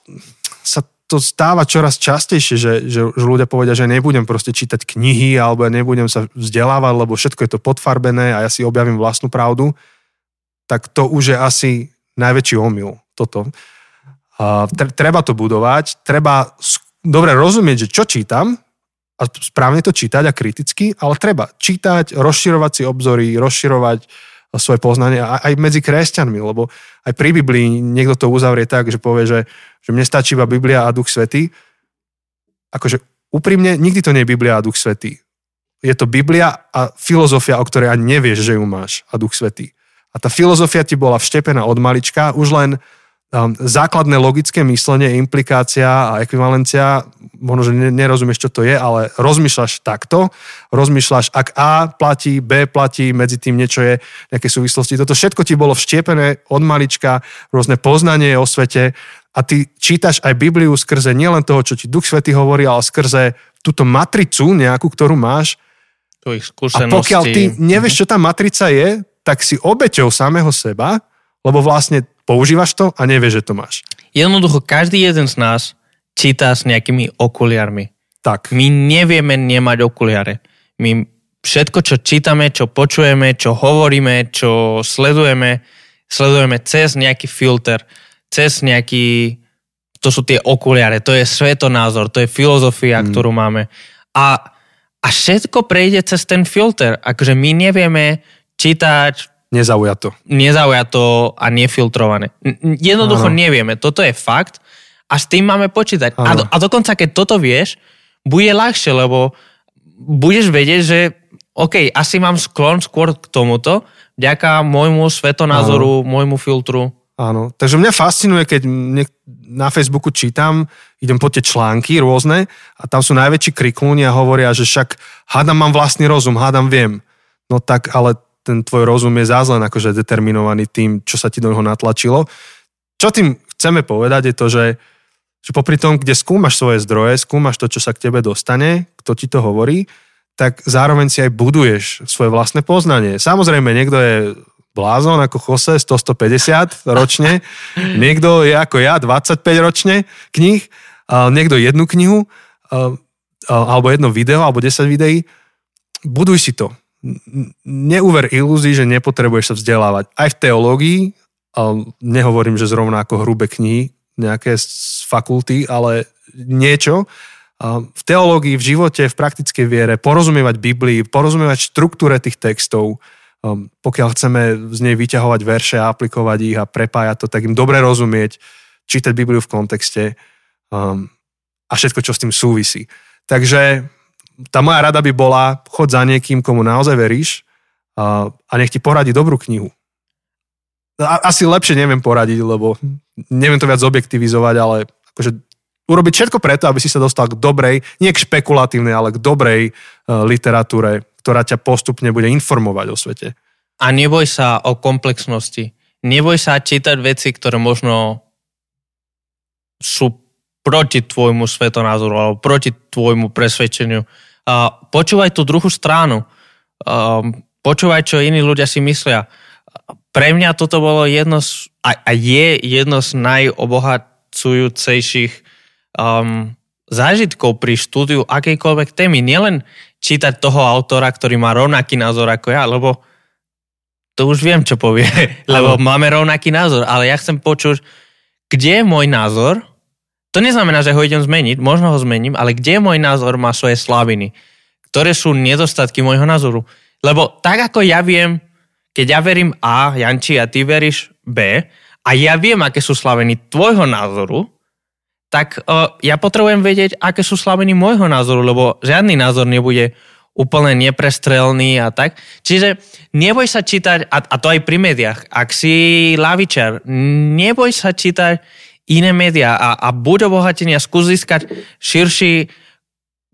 sa to stáva čoraz častejšie, že, že, že ľudia povedia, že nebudem proste čítať knihy alebo ja nebudem sa vzdelávať, lebo všetko je to podfarbené a ja si objavím vlastnú pravdu, tak to už je asi najväčší omyl toto. Uh, treba to budovať, treba dobre rozumieť, že čo čítam a správne to čítať a kriticky, ale treba čítať, rozširovať si obzory, rozširovať svoje poznanie aj medzi kresťanmi, lebo aj pri Biblii niekto to uzavrie tak, že povie, že, že mne stačí iba Biblia a Duch Svetý. Akože úprimne, nikdy to nie je Biblia a Duch Svetý. Je to Biblia a filozofia, o ktorej ani nevieš, že ju máš a Duch Svetý. A tá filozofia ti bola vštepená od malička, už len základné logické myslenie, implikácia a ekvivalencia, možno, že nerozumieš, čo to je, ale rozmýšľaš takto, rozmýšľaš, ak A platí, B platí, medzi tým niečo je, nejaké súvislosti. Toto všetko ti bolo vštiepené od malička, rôzne poznanie o svete a ty čítaš aj Bibliu skrze nielen toho, čo ti Duch Svety hovorí, ale skrze túto matricu nejakú, ktorú máš. A pokiaľ ty nevieš, čo tá matrica je, tak si obeťou samého seba, lebo vlastne používaš to a nevieš, že to máš. Jednoducho, každý jeden z nás číta s nejakými okuliarmi. Tak. My nevieme nemať okuliare. My všetko, čo čítame, čo počujeme, čo hovoríme, čo sledujeme, sledujeme cez nejaký filter, cez nejaký... To sú tie okuliare, to je svetonázor, to je filozofia, mm. ktorú máme. A, a všetko prejde cez ten filter. Akože my nevieme čítať Nezaujato. Nezaujato a nefiltrované. Jednoducho ano. nevieme. Toto je fakt a s tým máme počítať. A, do, a dokonca, keď toto vieš, bude ľahšie, lebo budeš vedieť, že OK, asi mám sklon skôr k tomuto, vďaka môjmu svetonázoru, ano. môjmu filtru. Áno, takže mňa fascinuje, keď na Facebooku čítam, idem po tie články rôzne a tam sú najväčší kriklúni a hovoria, že však hádam mám vlastný rozum, hádam viem. No tak, ale ten tvoj rozum je zázlen akože determinovaný tým, čo sa ti do neho natlačilo. Čo tým chceme povedať je to, že, že popri tom, kde skúmaš svoje zdroje, skúmaš to, čo sa k tebe dostane, kto ti to hovorí, tak zároveň si aj buduješ svoje vlastné poznanie. Samozrejme, niekto je blázon ako Jose, 100-150 ročne, niekto je ako ja, 25 ročne knih, niekto jednu knihu, alebo jedno video, alebo 10 videí. Buduj si to neuver ilúzii, že nepotrebuješ sa vzdelávať. Aj v teológii, nehovorím, že zrovna ako hrubé knihy, nejaké z fakulty, ale niečo. V teológii, v živote, v praktickej viere, porozumievať Biblii, porozumievať štruktúre tých textov, pokiaľ chceme z nej vyťahovať verše a aplikovať ich a prepájať to, tak im dobre rozumieť, čítať Bibliu v kontexte a všetko, čo s tým súvisí. Takže tá moja rada by bola, chod za niekým, komu naozaj veríš a, a nech ti poradí dobrú knihu. A, asi lepšie neviem poradiť, lebo neviem to viac objektivizovať, ale akože urobiť všetko preto, aby si sa dostal k dobrej, nie k špekulatívnej, ale k dobrej uh, literatúre, ktorá ťa postupne bude informovať o svete. A neboj sa o komplexnosti. Neboj sa čítať veci, ktoré možno sú proti tvojmu svetonázoru alebo proti tvojmu presvedčeniu počúvaj tú druhú stranu. Uh, počúvaj, čo iní ľudia si myslia. Pre mňa toto bolo jedno z, a, a je jedno z najobohacujúcejších um, zážitkov pri štúdiu akejkoľvek témy. Nielen čítať toho autora, ktorý má rovnaký názor ako ja, lebo to už viem, čo povie, lebo máme rovnaký názor, ale ja chcem počuť, kde je môj názor to neznamená, že ho idem zmeniť, možno ho zmením, ale kde môj názor má svoje slabiny? Ktoré sú nedostatky môjho názoru? Lebo tak ako ja viem, keď ja verím A, Janči, a ty veríš B, a ja viem, aké sú slabiny tvojho názoru, tak uh, ja potrebujem vedieť, aké sú slabiny môjho názoru, lebo žiadny názor nebude úplne neprestrelný a tak. Čiže neboj sa čítať, a, a to aj pri médiách, ak si lavičar, neboj sa čítať iné médiá a, a buď obohatenia, skús získať širší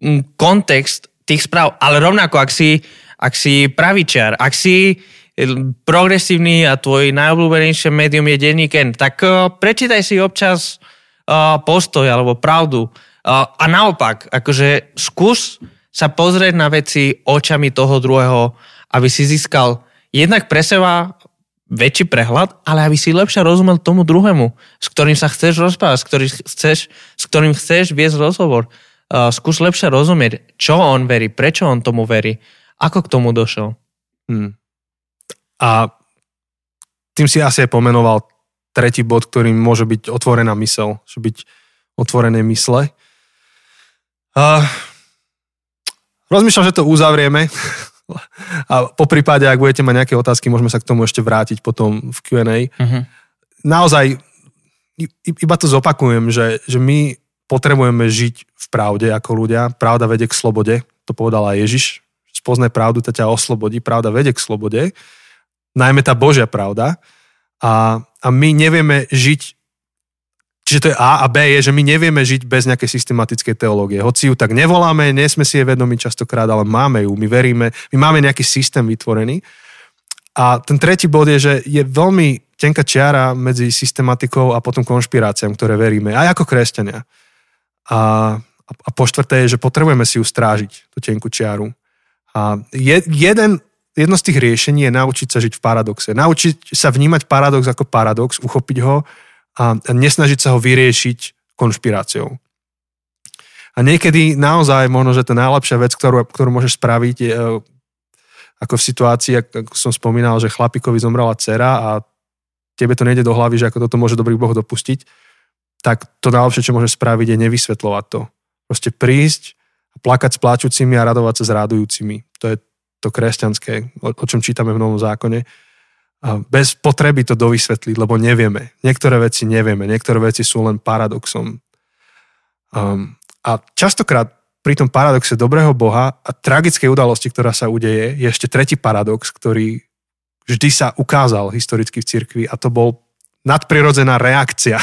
mm, kontext tých správ, ale rovnako, ak si, ak si pravičiar, ak si mm, progresívny a tvoj najobľúbenejšie médium je denník N, tak uh, prečítaj si občas uh, postoj alebo pravdu. A naopak, akože skús sa pozrieť na veci očami toho druhého, aby si získal jednak pre seba väčší prehľad, ale aby si lepšie rozumel tomu druhému, s ktorým sa chceš rozprávať, s ktorým chceš, s ktorým chceš viesť rozhovor. Uh, skús lepšie rozumieť, čo on verí, prečo on tomu verí, ako k tomu došel. Hmm. A tým si asi aj pomenoval tretí bod, ktorým môže byť otvorená mysel, že byť otvorené mysle. Uh, rozmýšľam, že to uzavrieme A po prípade, ak budete mať nejaké otázky, môžeme sa k tomu ešte vrátiť potom v Q&A. Uh-huh. Naozaj, iba to zopakujem, že, že my potrebujeme žiť v pravde ako ľudia. Pravda vedie k slobode, to povedal aj Ježiš. Spoznaj pravdu, to ťa oslobodí. Pravda vedie k slobode. Najmä tá Božia pravda. A, a my nevieme žiť Čiže to je A a B je, že my nevieme žiť bez nejakej systematickej teológie. Hoci ju tak nevoláme, nie sme si je vedomi častokrát, ale máme ju, my veríme, my máme nejaký systém vytvorený. A ten tretí bod je, že je veľmi tenká čiara medzi systematikou a potom konšpiráciám, ktoré veríme, aj ako kresťania. A, a po štvrté je, že potrebujeme si ju strážiť, tú tenkú čiaru. A je, jeden, jedno z tých riešení je naučiť sa žiť v paradoxe. Naučiť sa vnímať paradox ako paradox, uchopiť ho a nesnažiť sa ho vyriešiť konšpiráciou. A niekedy naozaj možno, že tá najlepšia vec, ktorú, ktorú môžeš spraviť, je, e, ako v situácii, ako som spomínal, že chlapikovi zomrela dcera a tebe to nejde do hlavy, že ako toto môže dobrý Boh dopustiť, tak to najlepšie, čo môžeš spraviť, je nevysvetľovať to. Proste prísť plakať s pláčucimi a radovať sa s radujúcimi. To je to kresťanské, o, o čom čítame v Novom zákone bez potreby to dovysvetliť, lebo nevieme. Niektoré veci nevieme, niektoré veci sú len paradoxom. Um, a častokrát pri tom paradoxe dobrého Boha a tragickej udalosti, ktorá sa udeje, je ešte tretí paradox, ktorý vždy sa ukázal historicky v cirkvi a to bol nadprirodzená reakcia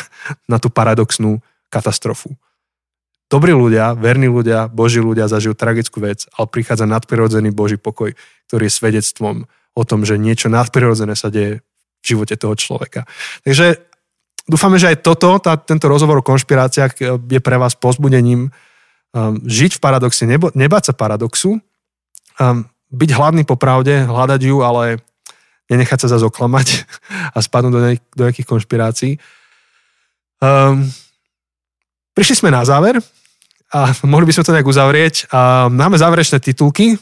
na tú paradoxnú katastrofu. Dobrí ľudia, verní ľudia, boží ľudia zažijú tragickú vec, ale prichádza nadprirodzený boží pokoj, ktorý je svedectvom o tom, že niečo nadprirodzené sa deje v živote toho človeka. Takže dúfame, že aj toto, tá, tento rozhovor o konšpiráciách eh, je pre vás pozbudením um, žiť v paradoxe, nebo, nebať sa paradoxu, um, byť hladný po pravde, hľadať ju, ale nenechať sa zase oklamať a spadnúť do, nejak, do nejakých konšpirácií. Um, prišli sme na záver a mohli by sme to nejak uzavrieť. A máme záverečné titulky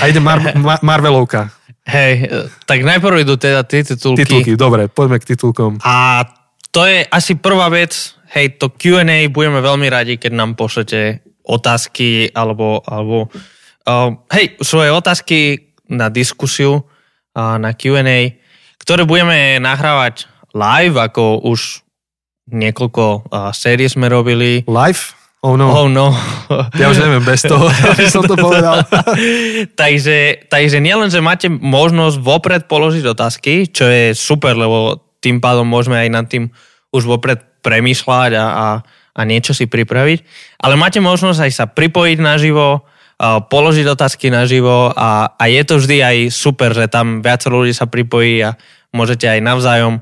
a ide Mar- Mar- Marvelovka. Hej, tak najprv idú teda tie titulky. Titulky, dobre, poďme k titulkom. A to je asi prvá vec, hej, to Q&A budeme veľmi radi, keď nám pošlete otázky alebo, alebo uh, hej, svoje otázky na diskusiu, uh, na Q&A, ktoré budeme nahrávať live, ako už niekoľko uh, sérií sme robili. Live? Oh no. Oh no. Ja už neviem bez toho, aby som to povedal. takže, takže nielen, že máte možnosť vopred položiť otázky, čo je super, lebo tým pádom môžeme aj nad tým už vopred premýšľať a, a, a niečo si pripraviť, ale máte možnosť aj sa pripojiť naživo, položiť otázky naživo a, a je to vždy aj super, že tam viacero ľudí sa pripojí a môžete aj navzájom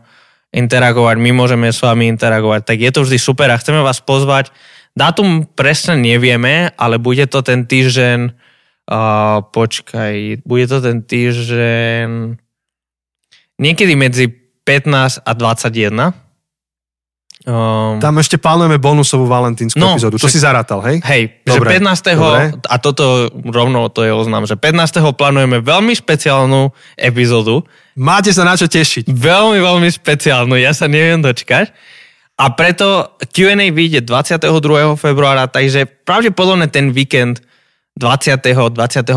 interagovať, my môžeme s vami interagovať, tak je to vždy super a chceme vás pozvať Dátum presne nevieme, ale bude to ten týždeň, uh, počkaj, bude to ten týždeň niekedy medzi 15 a 21. Um, Tam ešte plánujeme bonusovú valentínsku no, epizódu. To si zarátal, hej? Hej, dobre, že 15. Dobre. a toto rovno to je oznám, že 15. plánujeme veľmi špeciálnu epizódu. Máte sa na čo tešiť. Veľmi, veľmi špeciálnu, ja sa neviem dočkať. A preto Q&A vyjde 22. februára, takže pravdepodobne ten víkend 20. 21.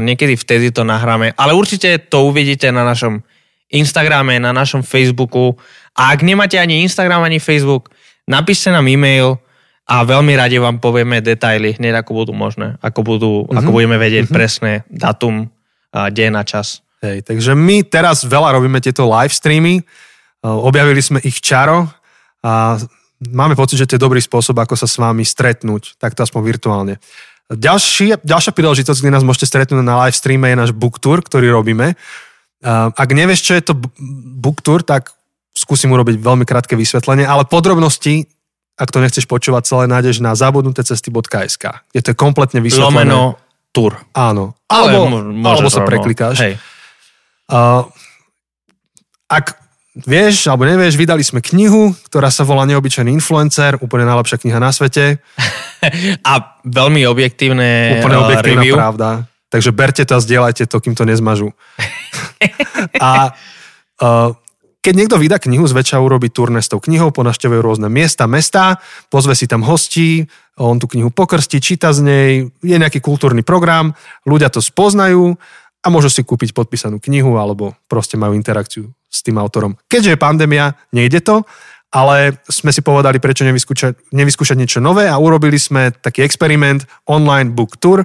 niekedy vtedy to nahráme. Ale určite to uvidíte na našom Instagrame, na našom Facebooku. A ak nemáte ani Instagram, ani Facebook, napíšte nám e-mail a veľmi radi vám povieme detaily, hneď ako budú možné. Ako, budú, mm-hmm. ako budeme vedieť mm-hmm. presné datum, deň a čas. Hej, takže my teraz veľa robíme tieto live streamy. Objavili sme ich čaro a máme pocit, že to je dobrý spôsob, ako sa s vami stretnúť, takto aspoň virtuálne. Ďalší, ďalšia príležitosť, kde nás môžete stretnúť na live streame je náš book tour, ktorý robíme. Ak nevieš, čo je to book tour, tak skúsim urobiť veľmi krátke vysvetlenie, ale podrobnosti, ak to nechceš počúvať celé, nájdeš na zabudnutecesty.sk, kde to je kompletne vysvetlené. Lomeno tour. Áno. Alebo, alebo sa preklikáš. Hej. Uh, ak vieš alebo nevieš, vydali sme knihu, ktorá sa volá Neobyčajný influencer, úplne najlepšia kniha na svete. a veľmi objektívne Úplne uh, objektívna review. pravda. Takže berte to a zdieľajte to, kým to nezmažu. a uh, keď niekto vydá knihu, zväčša urobí turné s tou knihou, ponaštevuje rôzne miesta, mesta, pozve si tam hostí, on tú knihu pokrstí, číta z nej, je nejaký kultúrny program, ľudia to spoznajú a môžu si kúpiť podpísanú knihu alebo proste majú interakciu s tým autorom. Keďže je pandémia, nejde to, ale sme si povedali, prečo nevyskúšať, nevyskúšať niečo nové a urobili sme taký experiment online book tour.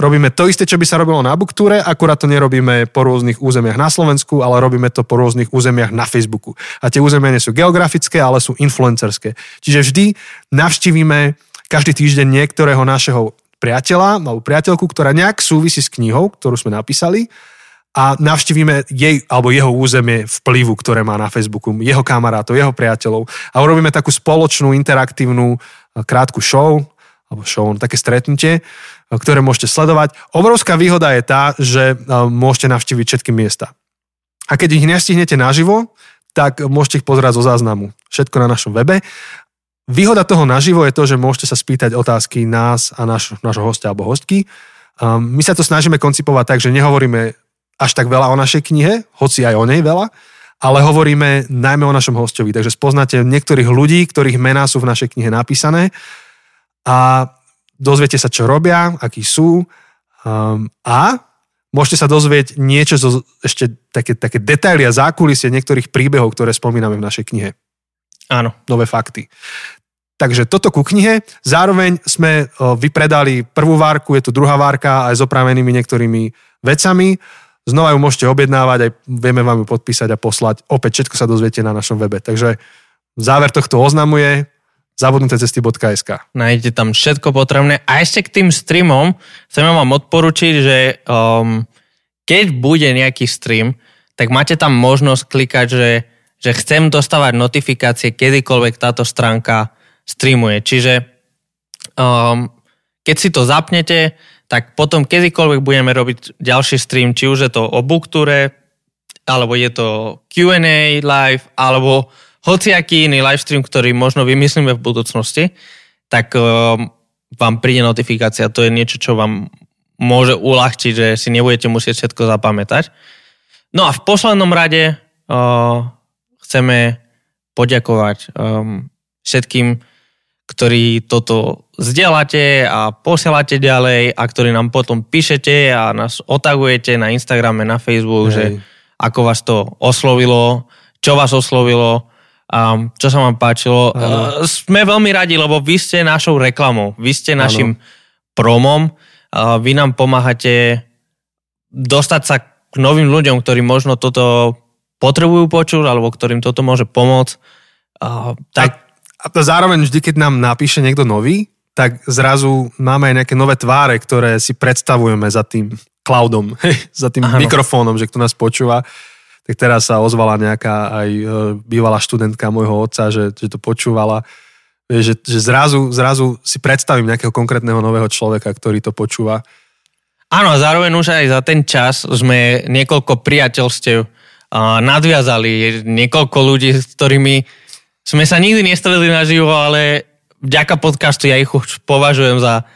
Robíme to isté, čo by sa robilo na booktúre, akurát to nerobíme po rôznych územiach na Slovensku, ale robíme to po rôznych územiach na Facebooku. A tie územia nie sú geografické, ale sú influencerské. Čiže vždy navštívime každý týždeň niektorého našeho priateľa alebo priateľku, ktorá nejak súvisí s knihou, ktorú sme napísali a navštívime jej alebo jeho územie vplyvu, ktoré má na Facebooku, jeho kamarátov, jeho priateľov a urobíme takú spoločnú interaktívnu krátku show, alebo show, také stretnutie, ktoré môžete sledovať. Obrovská výhoda je tá, že môžete navštíviť všetky miesta. A keď ich nestihnete naživo, tak môžete ich pozerať zo záznamu. Všetko na našom webe. Výhoda toho naživo je to, že môžete sa spýtať otázky nás a náš, nášho hostia alebo hostky. Um, my sa to snažíme koncipovať tak, že nehovoríme až tak veľa o našej knihe, hoci aj o nej veľa, ale hovoríme najmä o našom hostovi. Takže spoznáte niektorých ľudí, ktorých mená sú v našej knihe napísané a dozviete sa, čo robia, akí sú um, a môžete sa dozvieť niečo zo ešte také, také detaily a zákulisie niektorých príbehov, ktoré spomíname v našej knihe. Áno. Nové fakty. Takže toto ku knihe. Zároveň sme vypredali prvú várku, je tu druhá várka aj s opravenými niektorými vecami. Znova ju môžete objednávať, aj vieme vám ju podpísať a poslať. Opäť všetko sa dozviete na našom webe. Takže záver tohto oznamuje zabudnutecesty.sk Nájdete tam všetko potrebné. A ešte k tým streamom chceme vám odporučiť, že um, keď bude nejaký stream, tak máte tam možnosť klikať, že že chcem dostávať notifikácie, kedykoľvek táto stránka streamuje. Čiže um, keď si to zapnete, tak potom kedykoľvek budeme robiť ďalší stream, či už je to o booktúre, alebo je to Q&A live, alebo hociaký iný live stream, ktorý možno vymyslíme v budúcnosti, tak um, vám príde notifikácia. To je niečo, čo vám môže uľahčiť, že si nebudete musieť všetko zapamätať. No a v poslednom rade uh, chceme poďakovať um, všetkým, ktorí toto zdieľate a posielate ďalej a ktorí nám potom píšete a nás otagujete na Instagrame, na Facebook, Hej. že ako vás to oslovilo, čo vás oslovilo, um, čo sa vám páčilo. Uh, sme veľmi radi, lebo vy ste našou reklamou, vy ste našim ano. promom, uh, vy nám pomáhate dostať sa k novým ľuďom, ktorí možno toto potrebujú počuť, alebo ktorým toto môže pomôcť. Uh, tak... A, a zároveň vždy, keď nám napíše niekto nový, tak zrazu máme aj nejaké nové tváre, ktoré si predstavujeme za tým cloudom, za tým ano. mikrofónom, že kto nás počúva. Tak teraz sa ozvala nejaká aj e, bývalá študentka môjho otca, že, že to počúvala. Že, že zrazu, zrazu si predstavím nejakého konkrétneho nového človeka, ktorý to počúva. Áno, a zároveň už aj za ten čas sme niekoľko priateľstiev nadviazali niekoľko ľudí, s ktorými sme sa nikdy nestredli naživo, ale vďaka podcastu ja ich už považujem za,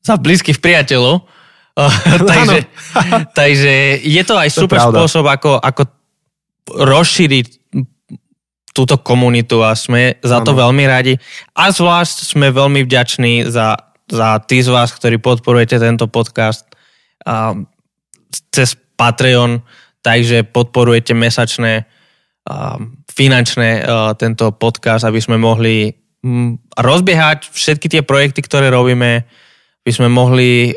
za blízkych priateľov. takže, takže je to aj to super spôsob, ako, ako rozšíriť túto komunitu a sme za to ano. veľmi radi. A zvlášť sme veľmi vďační za, za tí z vás, ktorí podporujete tento podcast a, cez Patreon takže podporujete mesačné finančné tento podcast, aby sme mohli rozbiehať všetky tie projekty, ktoré robíme, aby sme mohli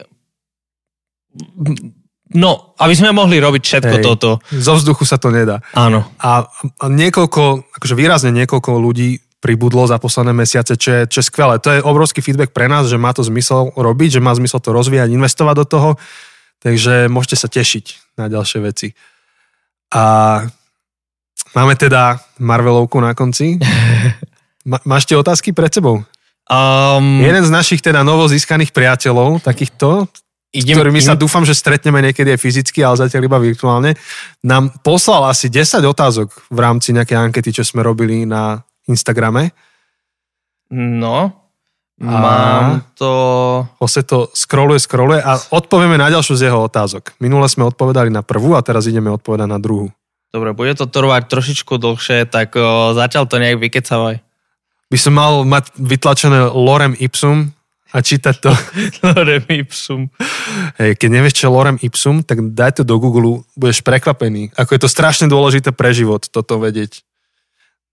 No, aby sme mohli robiť všetko Hej, toto. Zo vzduchu sa to nedá. Áno. A, a niekoľko, akože výrazne niekoľko ľudí pribudlo za posledné mesiace, čo je, čo je skvelé. To je obrovský feedback pre nás, že má to zmysel robiť, že má zmysel to rozvíjať, investovať do toho. Takže môžete sa tešiť na ďalšie veci. A máme teda Marvelovku na konci. Ma, máš tie otázky pred sebou? Um, Jeden z našich teda novo získaných priateľov, takýchto, idem, ktorými sa dúfam, že stretneme niekedy aj fyzicky, ale zatiaľ iba virtuálne, nám poslal asi 10 otázok v rámci nejakej ankety, čo sme robili na Instagrame. No, a mám to... Ose to scrolluje, scrolluje a odpovieme na ďalšiu z jeho otázok. Minule sme odpovedali na prvú a teraz ideme odpovedať na druhú. Dobre, bude to trvať trošičku dlhšie, tak o, zatiaľ to nejak vykecavaj. By som mal mať vytlačené lorem ipsum a čítať to. Lorem ipsum. Hej, keď nevieš, čo lorem ipsum, tak daj to do Google, budeš prekvapený. Ako je to strašne dôležité pre život, toto vedieť.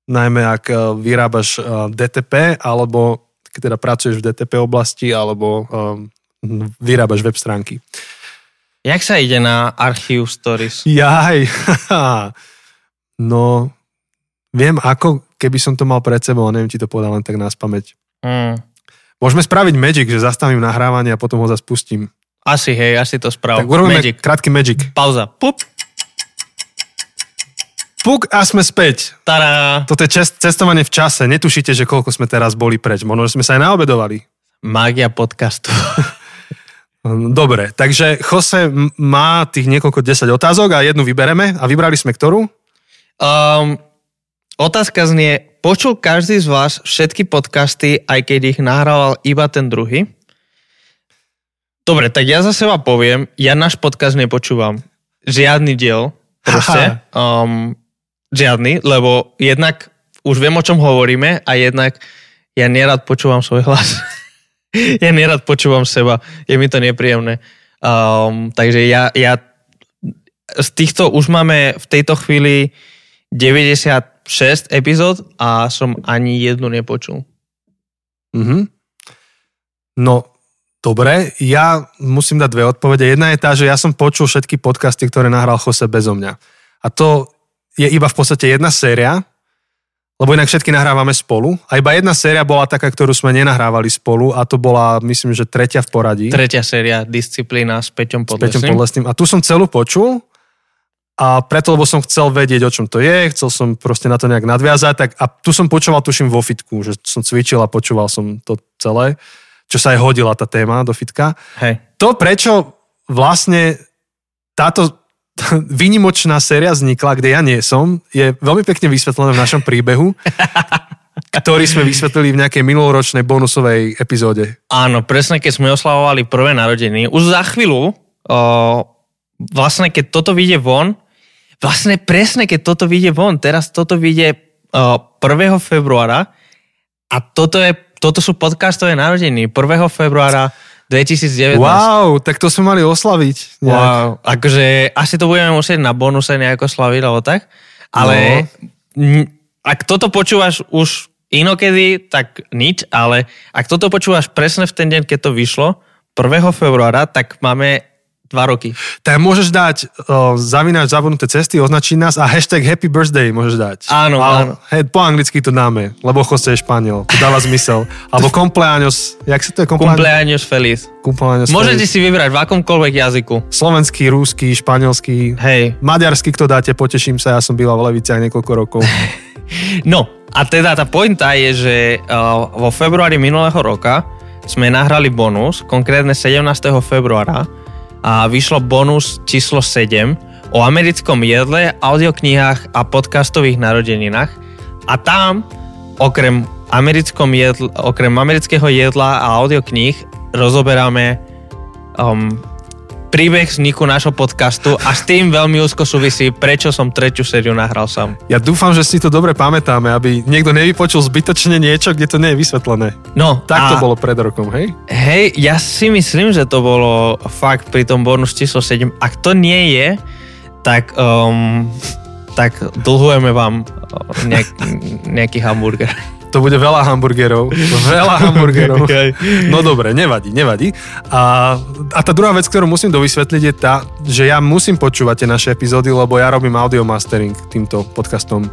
Najmä ak eh, vyrábaš eh, DTP, alebo keď teda pracuješ v DTP oblasti, alebo um, vyrábaš web stránky. Jak sa ide na Archive Stories? Jaj, no, viem ako, keby som to mal pred sebou, a neviem ti to povedať len tak nás pamäť. Mm. Môžeme spraviť Magic, že zastavím nahrávanie a potom ho zase pustím. Asi, hej, asi to sprav. Tak urobíme Magic. krátky Magic. Pauza. Pup. Puk a sme späť. Tada. Toto je čest, cestovanie v čase. Netušíte, že koľko sme teraz boli preč. Možno, že sme sa aj naobedovali. Magia podcastu. Dobre, takže Jose má tých niekoľko 10 otázok a jednu vybereme. A vybrali sme ktorú? Um, otázka znie, počul každý z vás všetky podcasty, aj keď ich nahrával iba ten druhý? Dobre, tak ja za seba poviem, ja náš podcast nepočúvam. Žiadny diel, proste. Um, žiadny, lebo jednak už viem, o čom hovoríme a jednak ja nerad počúvam svoj hlas. ja nerad počúvam seba, je mi to nepríjemné. Um, takže ja, ja z týchto už máme v tejto chvíli 96 epizód a som ani jednu nepočul. Mhm. No, dobre. Ja musím dať dve odpovede. Jedna je tá, že ja som počul všetky podcasty, ktoré nahral Jose bezo mňa. A to je iba v podstate jedna séria, lebo inak všetky nahrávame spolu. A iba jedna séria bola taká, ktorú sme nenahrávali spolu a to bola, myslím, že tretia v poradí. Tretia séria, disciplína s Peťom s Peťom Podlesným. Podlesným. A tu som celú počul a preto, lebo som chcel vedieť, o čom to je, chcel som proste na to nejak nadviazať, tak a tu som počúval, tuším, vo fitku, že som cvičil a počúval som to celé, čo sa aj hodila tá téma do fitka. Hej. To, prečo vlastne táto výnimočná séria vznikla, kde ja nie som, je veľmi pekne vysvetlené v našom príbehu, ktorý sme vysvetlili v nejakej minuloročnej bonusovej epizóde. Áno, presne keď sme oslavovali prvé narodeniny. Už za chvíľu, o, vlastne keď toto vyjde von, vlastne presne keď toto vyjde von, teraz toto vyjde o, 1. februára a toto, je, toto sú podcastové narodeniny 1. februára 2019. Wow, tak to sme mali oslaviť. nejak. Wow, akože asi to budeme musieť na bonuse nejako slaviť, alebo tak. Ale no. ak toto počúvaš už inokedy, tak nič, ale ak toto počúvaš presne v ten deň, keď to vyšlo, 1. februára, tak máme dva roky. Tak môžeš dať uh, zavináč zabudnuté cesty, označiť nás a hashtag happy birthday môžeš dať. Áno, a, áno. Hej, po anglicky to dáme, lebo Jose je Španiel. To dáva zmysel. Alebo cumpleaños, jak sa to je cumpleaños? Cumpleaños feliz. Cumpleaños Môžete feliz. si vybrať v akomkoľvek jazyku. Slovenský, rúsky, španielský, Hej. maďarsky, kto dáte, poteším sa, ja som býval v Leviciach niekoľko rokov. No, a teda tá pointa je, že uh, vo februári minulého roka sme nahrali bonus, konkrétne 17. februára a vyšlo bonus číslo 7 o americkom jedle, audioknihách a podcastových narodeninách. A tam, okrem, americkom jedl, okrem amerického jedla a audiokníh, rozoberáme um, príbeh vzniku nášho podcastu a s tým veľmi úzko súvisí, prečo som tretiu sériu nahral sám. Ja dúfam, že si to dobre pamätáme, aby niekto nevypočul zbytočne niečo, kde to nie je vysvetlené. No, Tak to bolo pred rokom, hej? Hej, ja si myslím, že to bolo fakt pri tom bonus číslo 7. Ak to nie je, tak, um, tak dlhujeme vám uh, nejak, nejaký hamburger. To bude veľa hamburgerov. Veľa hamburgerov. No dobre, nevadí, nevadí. A, a tá druhá vec, ktorú musím dovysvetliť je tá, že ja musím počúvať tie naše epizódy, lebo ja robím audio mastering týmto podcastom.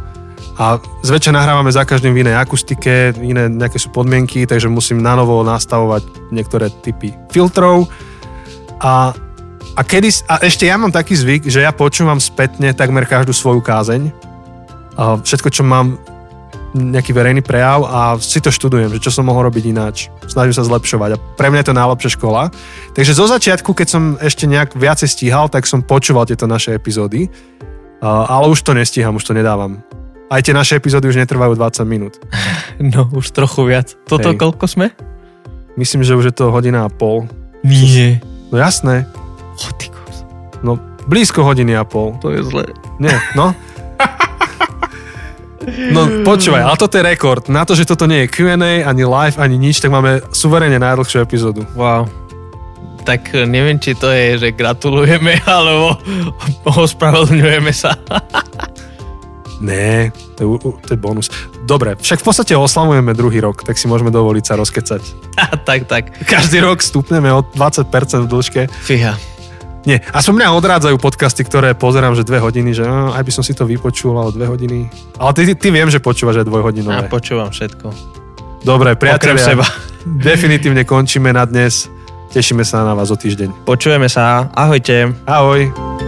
A zväčša nahrávame za každým v inej akustike, iné nejaké sú podmienky, takže musím na novo nastavovať niektoré typy filtrov. A, a, kedy, a ešte ja mám taký zvyk, že ja počúvam spätne takmer každú svoju kázeň. A všetko, čo mám nejaký verejný prejav a si to študujem, že čo som mohol robiť ináč. Snažím sa zlepšovať a pre mňa je to najlepšia škola. Takže zo začiatku, keď som ešte nejak viacej stíhal, tak som počúval tieto naše epizódy, ale už to nestíham, už to nedávam. Aj tie naše epizódy už netrvajú 20 minút. No, už trochu viac. Toto Hej. koľko sme? Myslím, že už je to hodina a pol. Nie. No jasné, Oh, ty kus. no blízko hodiny a pol. To je zle. Nie, no. No počúvaj, ale toto je rekord. Na to, že toto nie je Q&A, ani live, ani nič, tak máme suverene najdlhšiu epizódu. Wow. Tak eh, neviem, či to je, že gratulujeme, alebo ospravedlňujeme sa. Nie, to je, to je bonus. Dobre, však v podstate oslavujeme druhý rok, tak si môžeme dovoliť sa rozkecať. tak, tak. Každý rok stupneme o 20% v dĺžke. Fíha. Nie, aspoň mňa odrádzajú podcasty, ktoré pozerám, že dve hodiny, že no, aj by som si to vypočul, ale dve hodiny. Ale ty, ty viem, že počúvaš aj dvojhodinové. Ja počúvam všetko. Dobre, priatelia, seba. definitívne končíme na dnes. Tešíme sa na vás o týždeň. Počujeme sa. Ahojte. Ahoj.